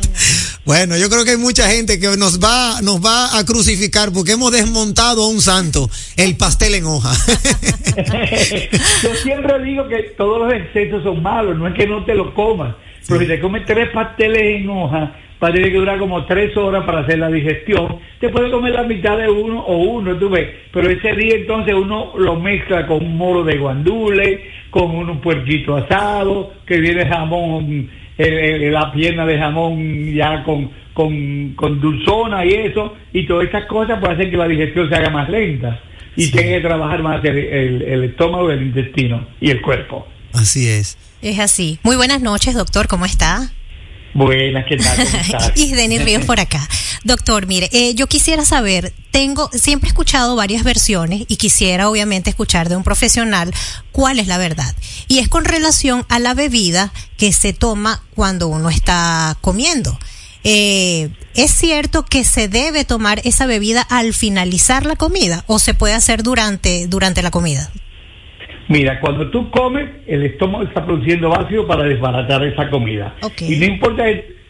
Bueno, yo creo que hay mucha gente que nos va, nos va a crucificar porque hemos desmontado a un santo, el pastel en hoja. yo siempre digo que todos los excesos son malos, no es que no te lo comas, pero si te comes tres pasteles en hoja, tener que durar como tres horas para hacer la digestión. Te puedes comer la mitad de uno o uno, tú ves, pero ese día entonces uno lo mezcla con un moro de guandule, con un puerquito asado, que viene jamón la pierna de jamón ya con, con, dulzona y eso, y todas estas cosas pueden hacer que la digestión se haga más lenta y tenga que trabajar más el, el, estómago, el intestino y el cuerpo. Así es. Es así. Muy buenas noches, doctor, ¿cómo está? Buenas, ¿qué tal? Y Denis Ríos por acá. Doctor, mire, eh, yo quisiera saber, tengo, siempre he escuchado varias versiones y quisiera obviamente escuchar de un profesional cuál es la verdad. Y es con relación a la bebida que se toma cuando uno está comiendo. Eh, ¿Es cierto que se debe tomar esa bebida al finalizar la comida o se puede hacer durante, durante la comida? Mira, cuando tú comes, el estómago está produciendo ácido para desbaratar esa comida. Y no importa,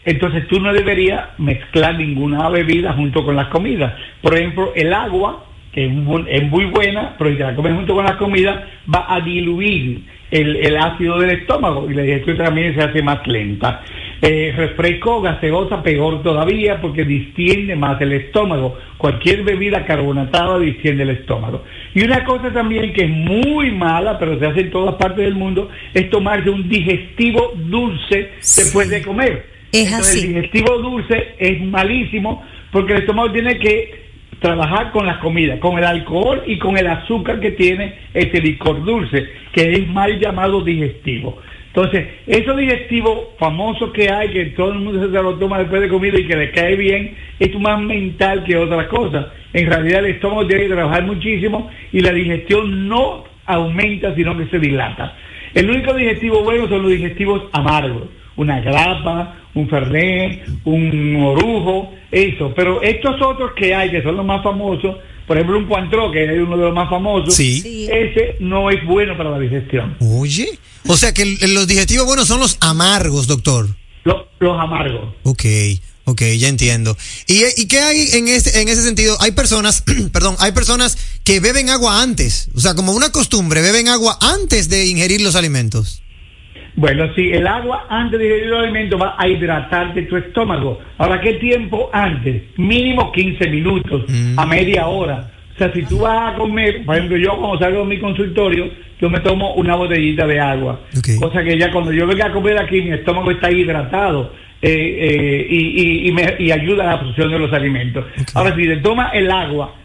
entonces tú no deberías mezclar ninguna bebida junto con las comidas. Por ejemplo, el agua, que es muy buena, pero si la comes junto con las comidas, va a diluir el, el ácido del estómago y la digestión también se hace más lenta. Eh, refresco, gaseosa, peor todavía porque distiende más el estómago. Cualquier bebida carbonatada distiende el estómago. Y una cosa también que es muy mala, pero se hace en todas partes del mundo, es tomarse un digestivo dulce después de comer. Es así. El digestivo dulce es malísimo porque el estómago tiene que trabajar con las comidas, con el alcohol y con el azúcar que tiene ese licor dulce, que es mal llamado digestivo. Entonces, esos digestivos famosos que hay, que todo el mundo se lo toma después de comida y que le cae bien, es más mental que otra cosa. En realidad el estómago tiene que trabajar muchísimo y la digestión no aumenta, sino que se dilata. El único digestivo bueno son los digestivos amargos, una grapa, un fernet, un orujo, eso. Pero estos otros que hay, que son los más famosos, por ejemplo, un cuantro, que es uno de los más famosos, ese no es bueno para la digestión. Oye, o sea que los digestivos buenos son los amargos, doctor. los amargos. Ok, ok, ya entiendo. ¿Y, ¿Y, qué hay en ese, en ese sentido? Hay personas, perdón, hay personas que beben agua antes, o sea, como una costumbre, beben agua antes de ingerir los alimentos. Bueno, sí, el agua antes de ingerir los alimentos va a hidratarte tu estómago. Ahora, ¿qué tiempo antes? Mínimo 15 minutos, a mm. media hora. O sea, si tú vas a comer, por ejemplo, yo cuando salgo de mi consultorio, yo me tomo una botellita de agua. Cosa que ya cuando yo venga a comer aquí, mi estómago está hidratado eh, eh, y, y, me, y, ayuda a la absorción de los alimentos. Ahora, si te tomas el agua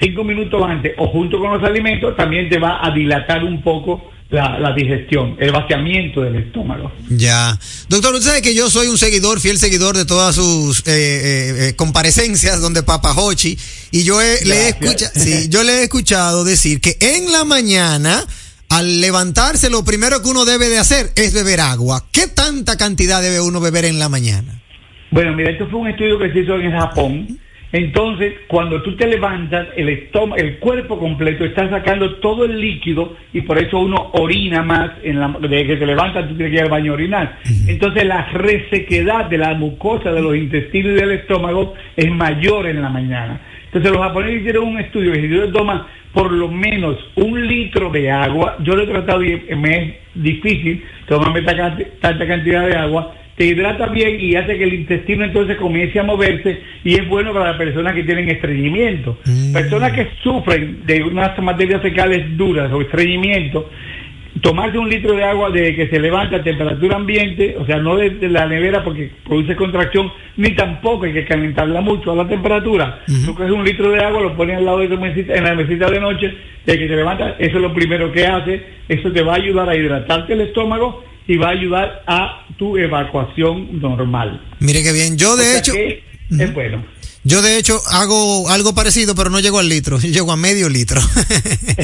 cinco minutos antes o junto con los alimentos, también te va a dilatar un poco la, la digestión, el vaciamiento del estómago. Ya. Doctor, usted sabe que yo soy un seguidor, fiel seguidor de todas sus eh, eh, eh, comparecencias donde Papa Hochi, y yo he- le, he escucha- sí, yo le he escuchado decir que en la mañana, al levantarse, lo primero que uno debe de hacer es beber agua. ¿Qué tanta cantidad debe uno beber en la mañana? Bueno, mira, esto fue un estudio que se hizo en Japón. Entonces, cuando tú te levantas, el estómago, el cuerpo completo está sacando todo el líquido y por eso uno orina más en la, desde que te levantas, tú tienes que ir al baño a orinar. Entonces, la resequedad de la mucosa de los intestinos y del estómago es mayor en la mañana. Entonces, los japoneses hicieron un estudio que si tú tomas por lo menos un litro de agua, yo lo he tratado y me es difícil tomarme tanta cantidad de agua, te hidrata bien y hace que el intestino entonces comience a moverse y es bueno para las personas que tienen estreñimiento. Personas que sufren de unas materias fecales duras o estreñimiento, tomarse un litro de agua desde que se levanta a temperatura ambiente, o sea, no desde la nevera porque produce contracción, ni tampoco hay que calentarla mucho a la temperatura. Tú coges un litro de agua, lo pones al lado de tu mesita, en la mesita de noche, desde que te levantas, eso es lo primero que hace, eso te va a ayudar a hidratarte el estómago y va a ayudar a tu evacuación normal. Mire que bien, yo O de sea hecho, que es bueno. Yo de hecho hago algo parecido, pero no llego al litro, llego a medio litro.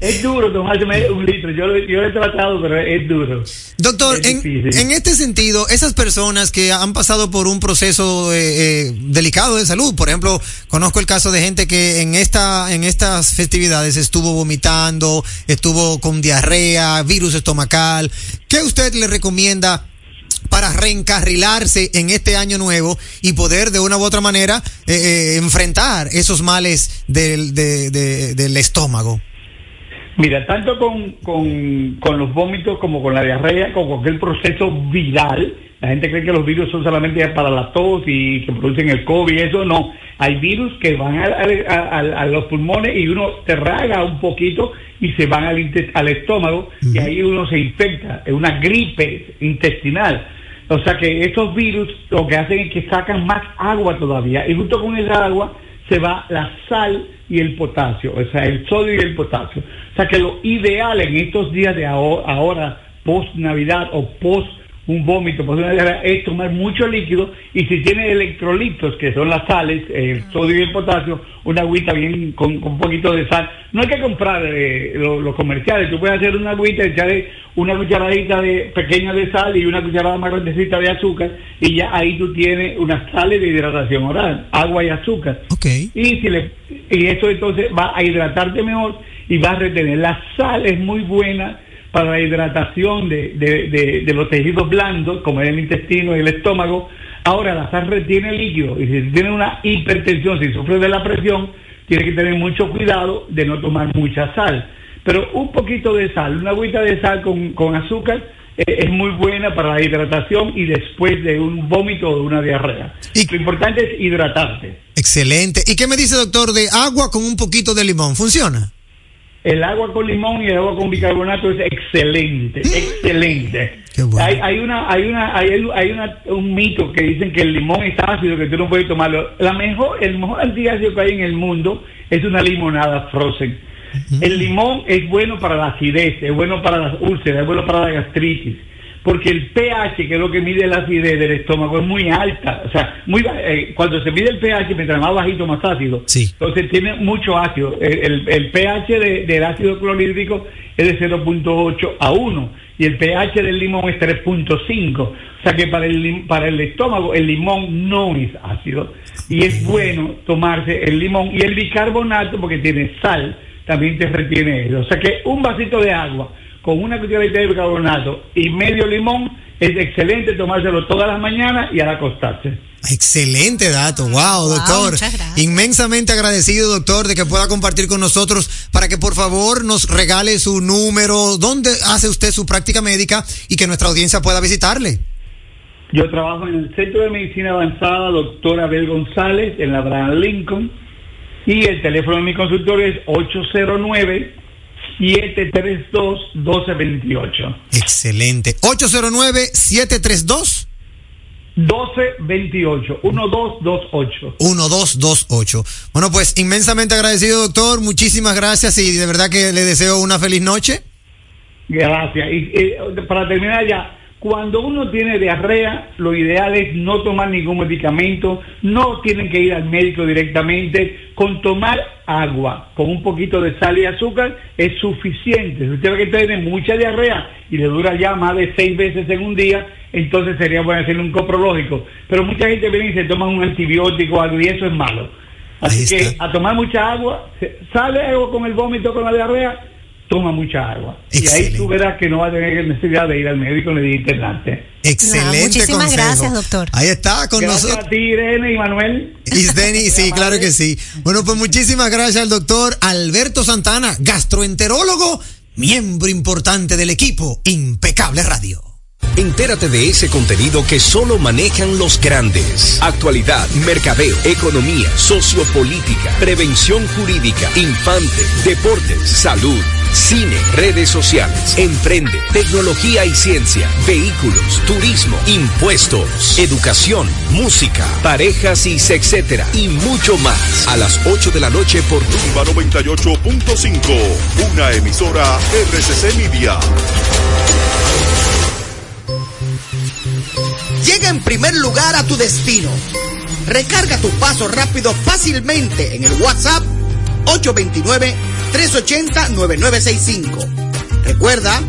es duro tomarse un litro, yo, lo- yo lo he tratado, pero es duro. Doctor, Es en, en este sentido, esas personas que han pasado por un proceso eh, eh, delicado de salud, por ejemplo, conozco el caso de gente que en esta en estas festividades estuvo vomitando, estuvo con diarrea, virus estomacal, ¿qué usted le recomienda? Para reencarrilarse en este año nuevo y poder de una u otra manera eh, eh, enfrentar esos males del, de- de- del estómago. Mira, tanto con, con, con los vómitos como con la diarrea, con cualquier proceso viral, la gente cree que los virus son solamente para la tos y que producen el COVID, eso no. Hay virus que van a, a- a- a los pulmones y uno te raga un poquito y se van al, al estómago y ahí uno se infecta. Es una gripe intestinal. O sea que estos virus lo que hacen es que sacan más agua todavía y junto con esa agua se va la sal y el potasio, o sea, el sodio y el potasio. O sea que lo ideal en estos días de aho- ahora, post Navidad o post un vómito, post una diarrea, es tomar mucho líquido y si tiene electrolitos, que son las sales, el sodio y el potasio, una agüita bien con, con un poquito de sal. No hay que comprar eh, lo- los comerciales, tú puedes hacer una agüita, echarle una cucharadita de, pequeña de sal y una cucharada más grandecita de azúcar y ya ahí tú tienes unas sales de hidratación oral, agua y azúcar. Y si le y eso entonces va a hidratarte mejor y va a retener. La sal es muy buena para la hidratación de, de- de- de los tejidos blandos, como es el intestino y el estómago. Ahora la sal retiene líquido y si tiene una hipertensión, si sufre de la presión, tiene que tener mucho cuidado de no tomar mucha sal. Pero un poquito de sal, una agüita de sal con, con azúcar eh, es muy buena para la hidratación y después de un vómito o de una diarrea. Lo importante es hidratarte. Excelente. ¿Y qué me dice, doctor, de agua con un poquito de limón? ¿Funciona? El agua con limón y el agua con bicarbonato es excelente, excelente. Hay, hay una, hay una, hay, hay una, un mito que dicen que el limón está ácido, que tú no puedes tomarlo. La mejor, el mejor antiácido que hay en el mundo es una limonada frozen. El limón es bueno para la acidez, es bueno para las úlceras, es bueno para la gastritis. Porque el pH, que es lo que mide la acidez del estómago, es muy alta. O sea, muy, eh, cuando se mide el pH, mientras más bajito, más ácido. Entonces tiene mucho ácido. El, el- el pH de- del ácido clorhídrico es de 0.8 a 1 y el pH del limón es 3.5. O sea que para el, para el estómago el limón no es ácido. Y es bueno tomarse el limón y el bicarbonato porque tiene sal, también te retiene eso. O sea que un vasito de agua con una cucharadita de bicarbonato y medio limón es excelente tomárselo todas las mañanas y al acostarse. Excelente dato, wow, doctor. Inmensamente agradecido, doctor, de que pueda compartir con nosotros para que por favor nos regale su número, dónde hace usted su práctica médica y que nuestra audiencia pueda visitarle. Yo trabajo en el Centro de Medicina Avanzada, doctor Abel González, en la Abraham Lincoln. Y el teléfono de mi consultorio es 809-732-1228. Excelente. 809-732. 1228, 1228. 1228. Bueno, pues inmensamente agradecido, doctor. Muchísimas gracias y de verdad que le deseo una feliz noche. Gracias. Y, eh, para terminar ya, cuando uno tiene diarrea, lo ideal es no tomar ningún medicamento, no tienen que ir al médico directamente, con tomar agua, con un poquito de sal y azúcar es suficiente. Si usted ve que tiene mucha diarrea y le dura ya más de seis veces en un día, entonces sería bueno hacerle un coprológico. Pero mucha gente viene y se toma un antibiótico o algo y eso es malo. Así que a tomar mucha agua, sale algo con el vómito, con la diarrea, toma mucha agua. Y ahí tú verás que no va a tener necesidad de ir al médico ni de internarte. Excelente muchísimas consejo. gracias, doctor. Ahí está con Gracias nosotros. a ti, Irene y Manuel. Isdeni, sí, claro que sí. Bueno, pues muchísimas gracias al doctor Alberto Santana, gastroenterólogo, miembro importante del equipo Impecable Radio. Entérate de ese contenido que solo manejan los grandes. Actualidad, mercadeo, economía, sociopolítica, prevención jurídica, infante, deportes, salud, cine, redes sociales, emprende, tecnología y ciencia, vehículos, turismo, impuestos, educación, música, parejas y etcétera y mucho más. A las 8 de la noche por Tumba 98.5, una emisora RCC Media. Llega en primer lugar a tu destino. Recarga tu paso rápido fácilmente en el WhatsApp 829-380-9965. Recuerda,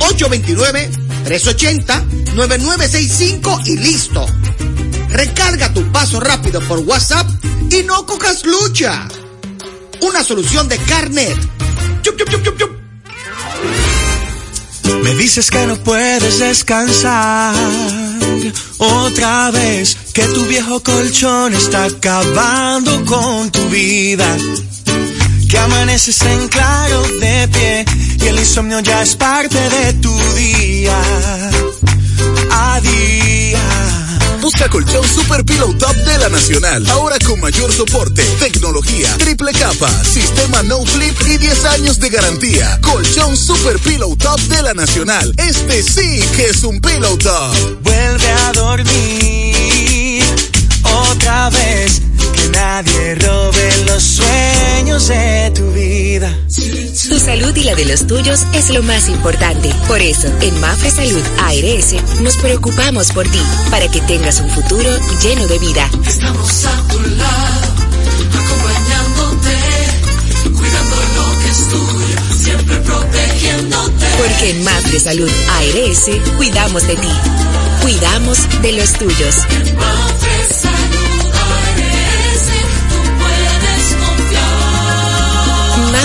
829-380-9965 y listo. Recarga tu paso rápido por WhatsApp y no cojas lucha. Una solución de Carnet. Me dices que no puedes descansar otra vez, que tu viejo colchón está acabando con tu vida. Que amaneces en claro de pie y el insomnio ya es parte de tu día. A día. Busca colchón Super Pillow Top de la Nacional. Ahora con mayor soporte, tecnología, triple capa, sistema no flip y 10 años de garantía. Colchón Super Pillow Top de la Nacional. Este sí que es un Pillow Top. Vuelve a dormir otra vez. Que nadie robe los sueños de tu vida. Tu salud y la de los tuyos es lo más importante. Por eso, en Mafre Salud ARS nos preocupamos por ti, para que tengas un futuro lleno de vida. Estamos a tu lado, acompañándote, cuidando lo que es tuyo, siempre protegiéndote. Porque en Mafre Salud ARS cuidamos de ti, cuidamos de los tuyos. Mafre Salud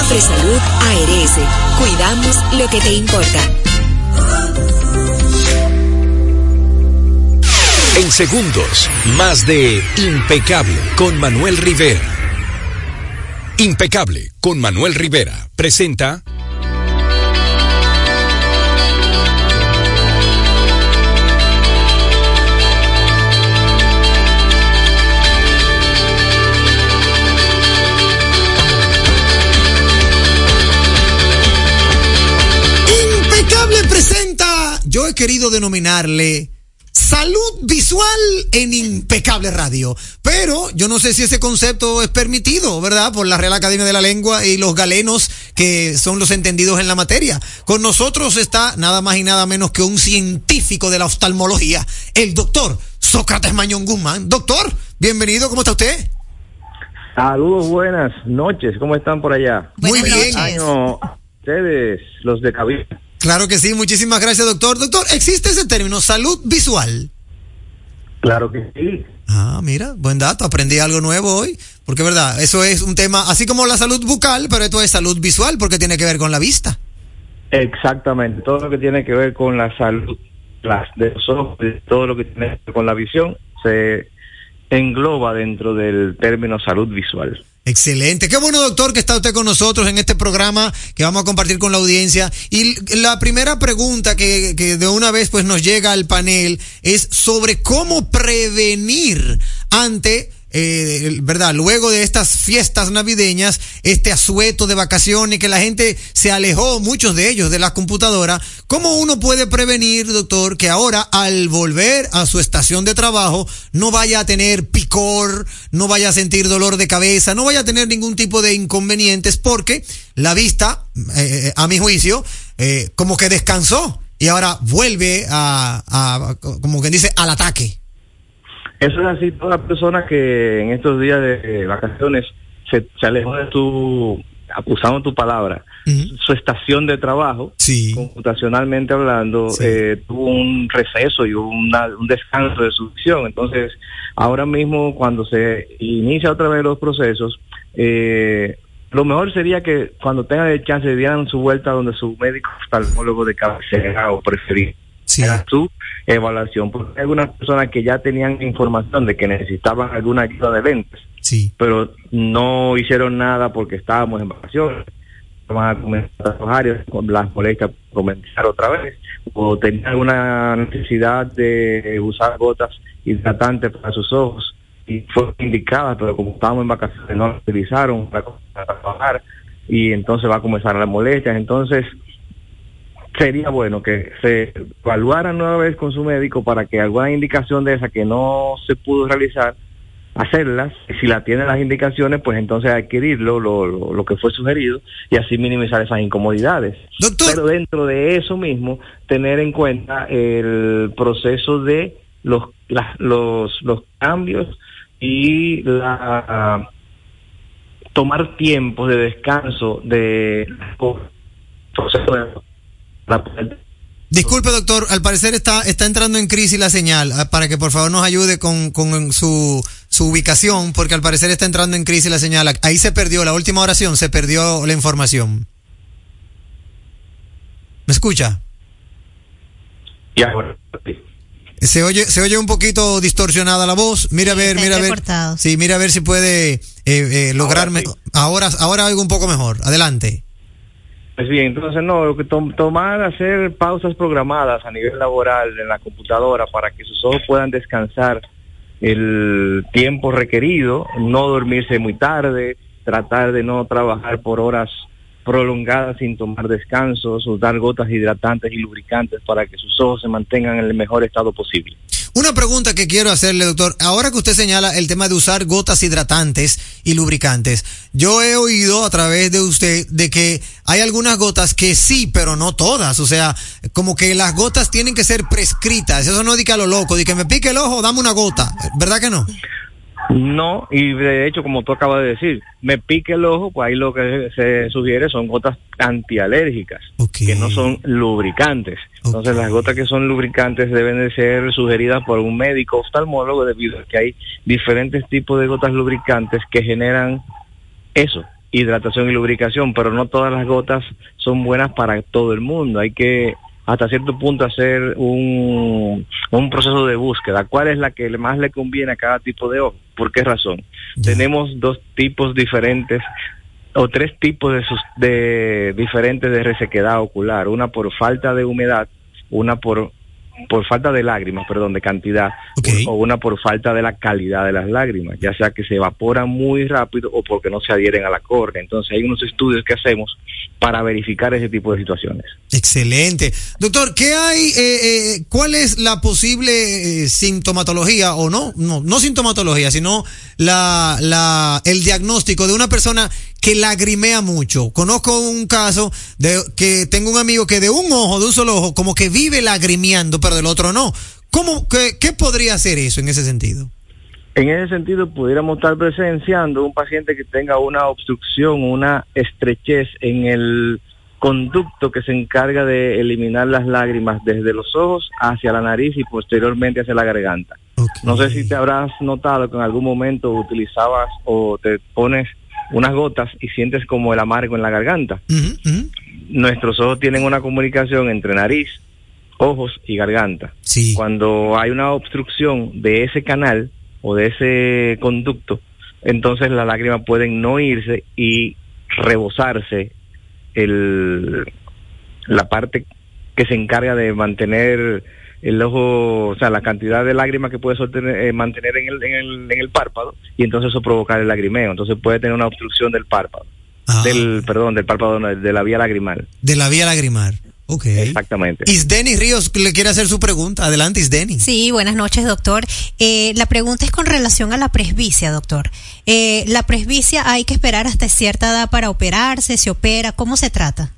Mafre Salud ARS, cuidamos lo que te importa. En segundos, más de Impecable con Manuel Rivera. Impecable con Manuel Rivera presenta querido denominarle salud visual en Impecable Radio. Pero yo no sé si ese concepto es permitido, ¿verdad? Por la Real Academia de la Lengua y los galenos que son los entendidos en la materia. Con nosotros está nada más y nada menos que un científico de la oftalmología, el doctor Sócrates Mañón Guzmán. Doctor, bienvenido, ¿cómo está usted? Saludos, buenas noches. ¿Cómo están por allá? Muy bien. Año, ustedes, los de cabina. Claro que sí, muchísimas gracias, doctor. Doctor, ¿existe ese término, salud visual? Claro que sí. Ah, mira, buen dato, aprendí algo nuevo hoy. Porque, verdad, eso es un tema, así como la salud bucal, pero esto es salud visual porque tiene que ver con la vista. Exactamente. Todo lo que tiene que ver con la salud las de los ojos, todo lo que tiene que ver con la visión, se engloba dentro del término salud visual. Excelente. Qué bueno, doctor, que está usted con nosotros en este programa que vamos a compartir con la audiencia. Y la primera pregunta que, que de una vez pues nos llega al panel es sobre cómo prevenir ante eh, ¿verdad? Luego de estas fiestas navideñas, este asueto de vacaciones, que la gente se alejó, muchos de ellos, de la computadora, ¿cómo uno puede prevenir, doctor, que ahora al volver a su estación de trabajo no vaya a tener picor, no vaya a sentir dolor de cabeza, no vaya a tener ningún tipo de inconvenientes, porque la vista, eh, a mi juicio, eh, como que descansó y ahora vuelve a, a, como quien dice, al ataque. Eso es así, toda persona que en estos días de vacaciones se, se alejó de tu, usando tu palabra, su estación de trabajo, computacionalmente hablando, eh, tuvo un receso y una, un descanso de su visión. Entonces, ahora mismo cuando se inicia otra vez los procesos, eh, lo mejor sería que cuando tengan el chance dieran su vuelta donde su médico oftalmólogo de cabecera o preferido haga su evaluación, porque hay algunas personas que ya tenían información de que necesitaban alguna ayuda de lentes, sí. pero no hicieron nada porque estábamos en vacaciones, van a comenzar a trabajar con las molestias comenzar otra vez, o tenían alguna necesidad de usar gotas hidratantes para sus ojos y fue indicada, pero como estábamos en vacaciones no la utilizaron para comenzar a trabajar y entonces va a comenzar las molestias, entonces sería bueno que se evaluara nueva vez con su médico para que alguna indicación de esa que no se pudo realizar, hacerlas, si la tiene las indicaciones, pues entonces adquirirlo, lo, lo, lo, que fue sugerido, y así minimizar esas incomodidades. Pero dentro de eso mismo, tener en cuenta el proceso de los, las, los, los cambios y la tomar tiempos de descanso de proceso de Disculpe, doctor, al parecer está, está entrando en crisis la señal, ah, para que por favor nos ayude con, con su, su ubicación, porque al parecer está entrando en crisis la señal. Ahí se perdió, la última oración, se perdió la información. ¿Me escucha? Ya, bueno. Se oye, se oye un poquito distorsionada la voz. Mira a ver, mira a ver. Sí, mira a ver si puede eh, eh, lograrme. Ahora, ahora oigo un poco mejor. Adelante. Pues bien, entonces no, lo que tomar, hacer pausas programadas a nivel laboral en la computadora para que sus ojos puedan descansar el tiempo requerido, no dormirse muy tarde, tratar de no trabajar por horas prolongadas sin tomar descansos, dar gotas hidratantes y lubricantes para que sus ojos se mantengan en el mejor estado posible. Una pregunta que quiero hacerle, doctor. Ahora que usted señala el tema de usar gotas hidratantes y lubricantes, yo he oído a través de usted de que hay algunas gotas que sí, pero no todas. O sea, como que las gotas tienen que ser prescritas. Eso no dice a lo loco, de que me pique el ojo, dame una gota. ¿Verdad que no? No, y de hecho, como tú acabas de decir, me pique el ojo, pues ahí lo que se sugiere son gotas antialérgicas, que no son lubricantes. Entonces, las gotas que son lubricantes deben de ser sugeridas por un médico oftalmólogo debido a que hay diferentes tipos de gotas lubricantes que generan eso, hidratación y lubricación, pero no todas las gotas son buenas para todo el mundo. Hay que hasta cierto punto hacer un, un proceso de búsqueda. ¿Cuál es la que más le conviene a cada tipo de ojo? ¿Por qué razón? Tenemos dos tipos diferentes o tres tipos de, sus, de diferentes de resequedad ocular. Una por falta de humedad, una por por falta de lágrimas, perdón, de cantidad, o una por falta de la calidad de las lágrimas, ya sea que se evaporan muy rápido o porque no se adhieren a la córnea. Entonces hay unos estudios que hacemos para verificar ese tipo de situaciones. Excelente. Doctor, ¿qué hay, eh, eh, cuál es la posible eh, sintomatología o no, no, no sintomatología, sino la, la, el diagnóstico de una persona que lagrimea mucho. Conozco un caso de que tengo un amigo que de un ojo, de un solo ojo, como que vive lagrimeando, pero del otro no. ¿Cómo, qué, qué podría hacer eso en ese sentido? En ese sentido, pudiéramos estar presenciando un paciente que tenga una obstrucción, una estrechez en el conducto que se encarga de eliminar las lágrimas desde los ojos hacia la nariz y posteriormente hacia la garganta. No sé si te habrás notado que en algún momento utilizabas o te pones unas gotas y sientes como el amargo en la garganta. Nuestros ojos tienen una comunicación entre nariz, ojos y garganta. Cuando hay una obstrucción de ese canal o de ese conducto, entonces las lágrimas pueden no irse y rebosarse el, la parte que se encarga de mantener el ojo, o sea, la cantidad de lágrimas que puede sostener, eh, mantener en el, en, el, en el párpado y entonces eso provocar el lagrimeo. Entonces puede tener una obstrucción del párpado. Del, perdón, del párpado, no, de la vía lagrimal. De la vía lagrimal. Ok. Exactamente. Isdeni Ríos le quiere hacer su pregunta. Adelante, Isdeni. Sí, buenas noches, doctor. Eh, la pregunta es con relación a la presbicia, doctor. Eh, la presbicia hay que esperar hasta cierta edad para operarse, se opera, ¿cómo se trata?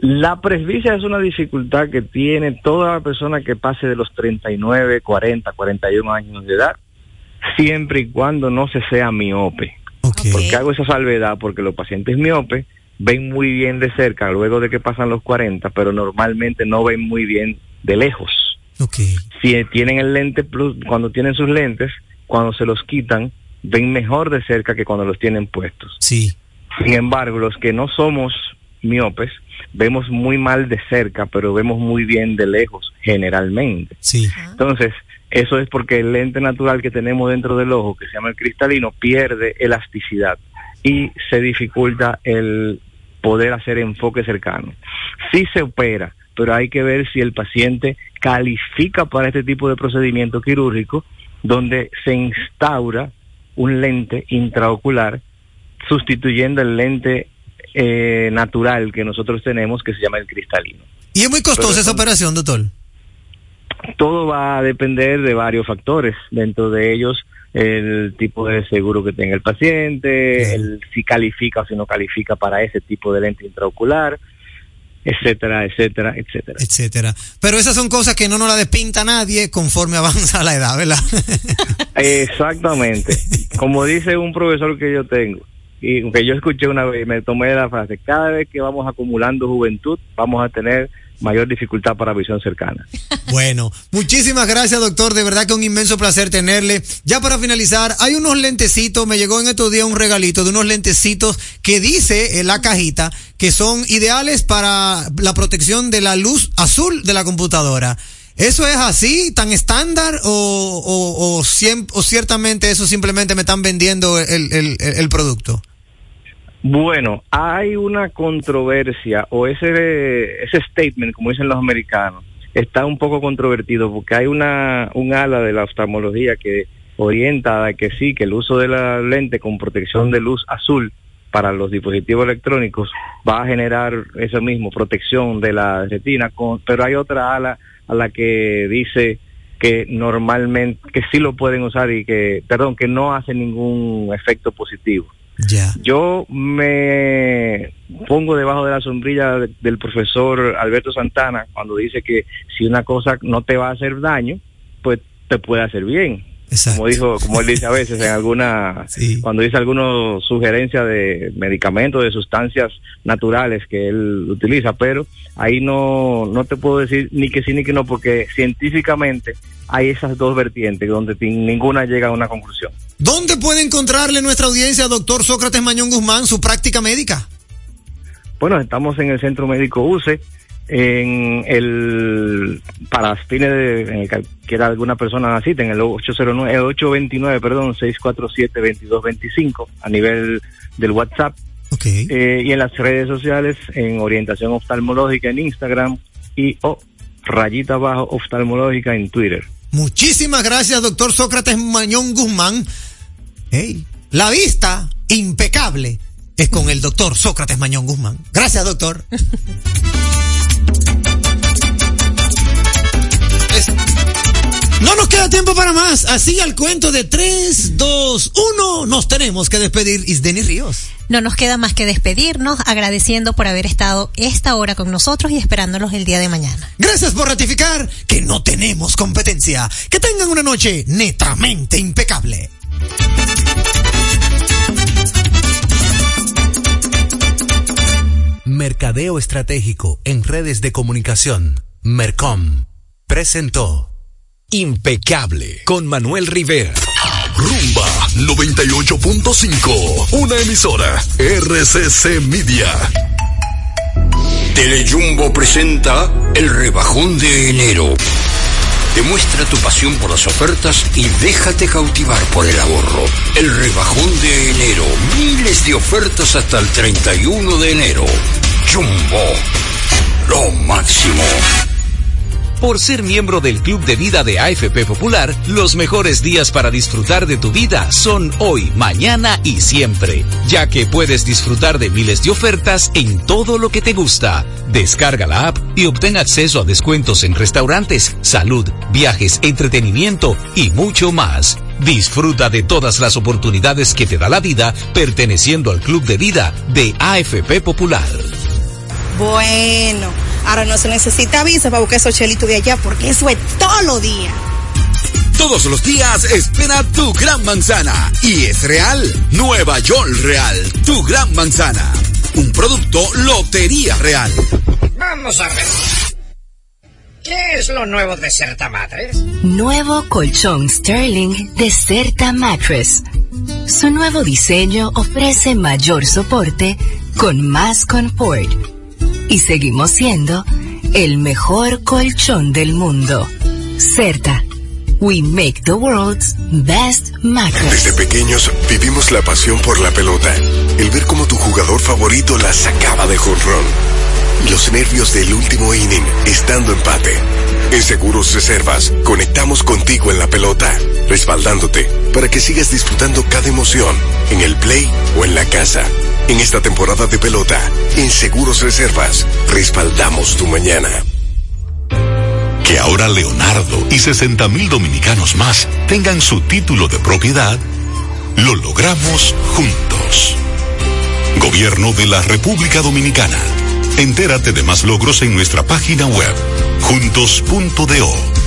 La presbicia es una dificultad que tiene toda persona que pase de los 39, 40, 41 años de edad, siempre y cuando no se sea miope. ¿Por qué hago esa salvedad? Porque los pacientes miopes ven muy bien de cerca luego de que pasan los 40, pero normalmente no ven muy bien de lejos. Si tienen el lente plus, cuando tienen sus lentes, cuando se los quitan, ven mejor de cerca que cuando los tienen puestos. Sí. Sin embargo, los que no somos miopes, vemos muy mal de cerca, pero vemos muy bien de lejos, generalmente. Sí. Entonces, eso es porque el lente natural que tenemos dentro del ojo, que se llama el cristalino, pierde elasticidad y se dificulta el poder hacer enfoque cercano. Sí se opera, pero hay que ver si el paciente califica para este tipo de procedimiento quirúrgico donde se instaura un lente intraocular sustituyendo el lente eh, natural que nosotros tenemos que se llama el cristalino. ¿Y es muy costosa esa operación, doctor? Todo va a depender de varios factores, dentro de ellos el tipo de seguro que tenga el paciente, el si califica o si no califica para ese tipo de lente intraocular, etcétera, etcétera, etcétera. Etcétera. Pero esas son cosas que no nos la despinta nadie conforme avanza la edad, ¿verdad? Exactamente. Como dice un profesor que yo tengo, y que yo escuché una vez, me tomé la frase, cada vez que vamos acumulando juventud, vamos a tener mayor dificultad para visión cercana. Bueno, muchísimas gracias, doctor. De verdad que un inmenso placer tenerle. Ya para finalizar, hay unos lentecitos, me llegó en estos días un regalito de unos lentecitos que dice en la cajita que son ideales para la protección de la luz azul de la computadora. ¿Eso es así, tan estándar o, o, o, o ciertamente eso simplemente me están vendiendo el, el producto? Bueno, hay una controversia o ese, ese statement, como dicen los americanos, está un poco controvertido porque hay una un ala de la oftalmología que orienta a que sí, que el uso de la lente con protección de luz azul para los dispositivos electrónicos va a generar eso mismo, protección de la retina, con, pero hay otra ala a la que dice que normalmente, que sí lo pueden usar y que, perdón, que no hace ningún efecto positivo. Yo me pongo debajo de la sombrilla del profesor Alberto Santana cuando dice que si una cosa no te va a hacer daño, pues te puede hacer bien. Como dijo, como él dice a veces en alguna, cuando dice alguna sugerencia de medicamentos, de sustancias naturales que él utiliza, pero ahí no, no te puedo decir ni que sí ni que no, porque científicamente hay esas dos vertientes donde ninguna llega a una conclusión. ¿Dónde puede encontrarle nuestra audiencia, doctor Sócrates Mañón Guzmán, su práctica médica? Bueno, estamos en el Centro Médico UCE, en el para fines de en el que quiera alguna persona cita en el 809 829 perdón 647 2225 a nivel del WhatsApp. Eh, y en las redes sociales en orientación oftalmológica en Instagram y o rayita abajo oftalmológica en Twitter. Muchísimas gracias doctor Sócrates Mañón Guzmán. Hey, la vista impecable es con el doctor Sócrates Mañón Guzmán. Gracias doctor No nos queda tiempo para más. Así al cuento de 3, 2, 1 nos tenemos que despedir. Isdeni Ríos. No nos queda más que despedirnos, agradeciendo por haber estado esta hora con nosotros y esperándolos el día de mañana. Gracias por ratificar que no tenemos competencia. Que tengan una noche netamente impecable. Mercadeo Estratégico en redes de comunicación. Mercom presentó Impecable con Manuel Rivera. Rumba 98.5, una emisora RCC Media. Telejumbo presenta el rebajón de enero. Demuestra tu pasión por las ofertas y déjate cautivar por el ahorro. El rebajón de enero. Miles de ofertas hasta el 31 de enero. Jumbo. Lo máximo. Por ser miembro del Club de Vida de AFP Popular, los mejores días para disfrutar de tu vida son hoy, mañana y siempre, ya que puedes disfrutar de miles de ofertas en todo lo que te gusta. Descarga la app y obtén acceso a descuentos en restaurantes, salud, viajes, entretenimiento y mucho más. Disfruta de todas las oportunidades que te da la vida perteneciendo al Club de Vida de AFP Popular. Bueno, ahora no se necesita visa para buscar esos chelitos de allá porque eso es todo lo día. Todos los días espera tu gran manzana. Y es real. Nueva York Real. Tu gran manzana. Un producto Lotería Real. Vamos a ver. ¿Qué es lo nuevo de Certa Mattress? Nuevo colchón Sterling de Certa Mattress. Su nuevo diseño ofrece mayor soporte con más confort. Y seguimos siendo el mejor colchón del mundo. Certa. We make the world's best mattress. Desde pequeños vivimos la pasión por la pelota. El ver cómo tu jugador favorito la sacaba de jonrón. Los nervios del último inning, estando empate. En Seguros Reservas, conectamos contigo en la pelota, respaldándote para que sigas disfrutando cada emoción, en el play o en la casa. En esta temporada de pelota, en Seguros Reservas, respaldamos tu mañana. Que ahora Leonardo y 60 mil dominicanos más tengan su título de propiedad, lo logramos juntos. Gobierno de la República Dominicana. Entérate de más logros en nuestra página web, juntos.do.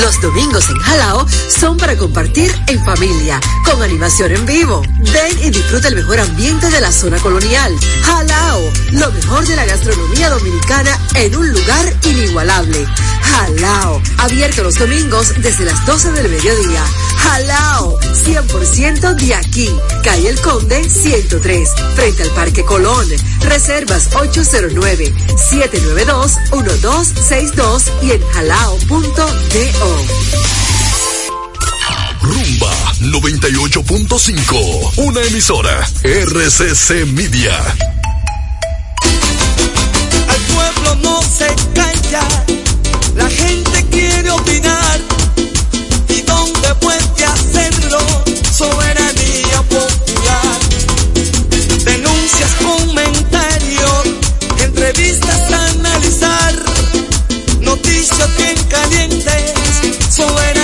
Los domingos en Jalao son para compartir en familia, con animación en vivo. Ven y disfruta el mejor ambiente de la zona colonial. Jalao, lo mejor de la gastronomía dominicana en un lugar inigualable. Jalao, abierto los domingos desde las 12 del mediodía. Jalao, 100% de aquí. Calle El Conde 103, frente al Parque Colón. Reservas 809-792-1262 y en jalao.do. Rumba 98.5, una emisora RCC Media. Al pueblo no se calla, la gente quiere opinar. ¿Y dónde puede hacerlo? Soberanía popular. Denuncias, comentarios, entrevistas, analizar. Noticias bien calientes, soberanía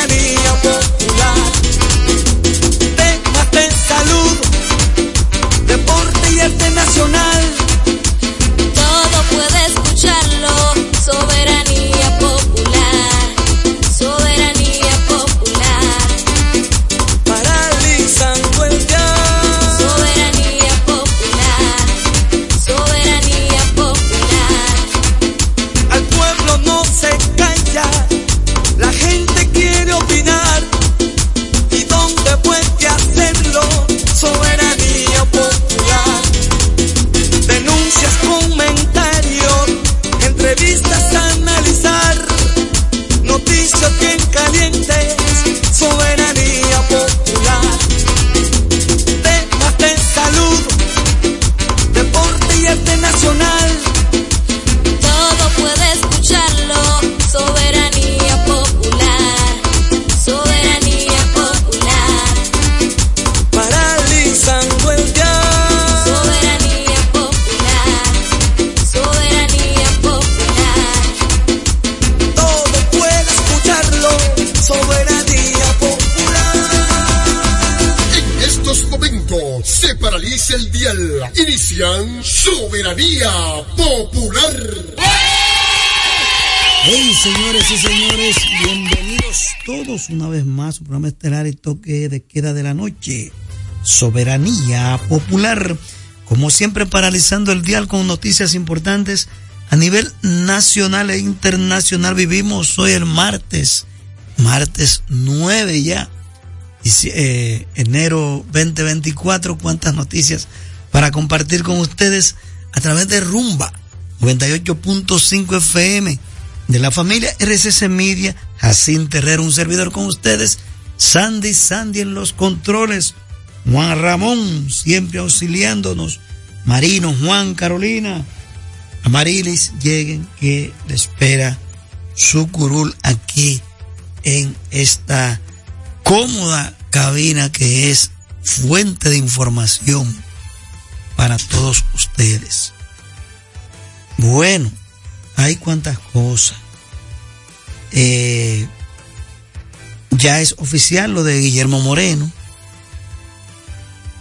y toque de queda de la noche. Soberanía Popular. Como siempre, paralizando el dial con noticias importantes a nivel nacional e internacional. Vivimos hoy el martes, martes 9 ya, dici- eh, enero 2024. Cuántas noticias para compartir con ustedes a través de Rumba 98.5 FM de la familia RCC Media, Jacín Terrero, un servidor con ustedes, Sandy Sandy en los controles. Juan Ramón, siempre auxiliándonos, Marino, Juan, Carolina, Amarilis, lleguen que le espera su curul aquí en esta cómoda cabina que es fuente de información para todos ustedes. Bueno, hay cuantas cosas. Eh, ya es oficial lo de Guillermo Moreno.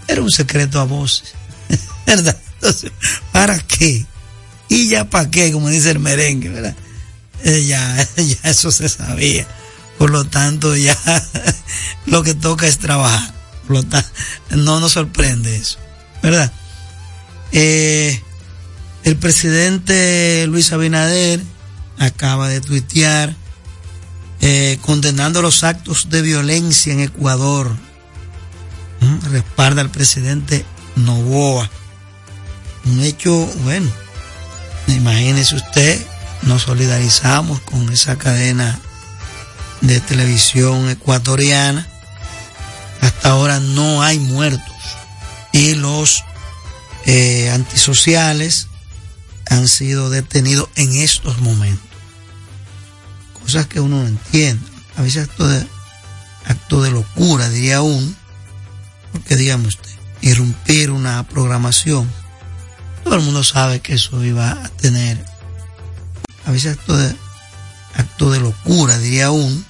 Era un secreto a voces, ¿verdad? Entonces, ¿para qué? Y ya para qué, como dice el merengue, ¿verdad? Eh, ya, ya eso se sabía. Por lo tanto, ya lo que toca es trabajar. Por lo tanto, no nos sorprende eso, ¿verdad? Eh, el presidente Luis Abinader acaba de tuitear eh, condenando los actos de violencia en Ecuador. ¿Mm? Respalda al presidente Novoa. Un hecho, bueno, imagínese usted, nos solidarizamos con esa cadena de televisión ecuatoriana. Hasta ahora no hay muertos y los eh, antisociales han sido detenidos en estos momentos. Cosas que uno no entiende. A veces acto de, acto de locura, diría uno, porque digamos usted, irrumpir una programación. Todo el mundo sabe que eso iba a tener, a veces acto de, acto de locura, diría uno,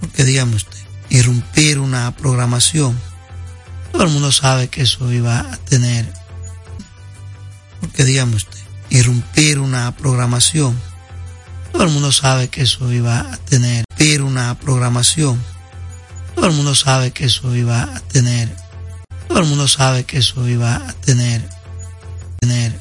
porque digamos usted, irrumpir una programación. Todo el mundo sabe que eso iba a tener, porque digamos usted, irrumpir una programación. Todo el mundo sabe que eso iba a tener, ir una programación. Todo el mundo sabe que eso iba a tener, todo el mundo sabe que eso iba a tener, tener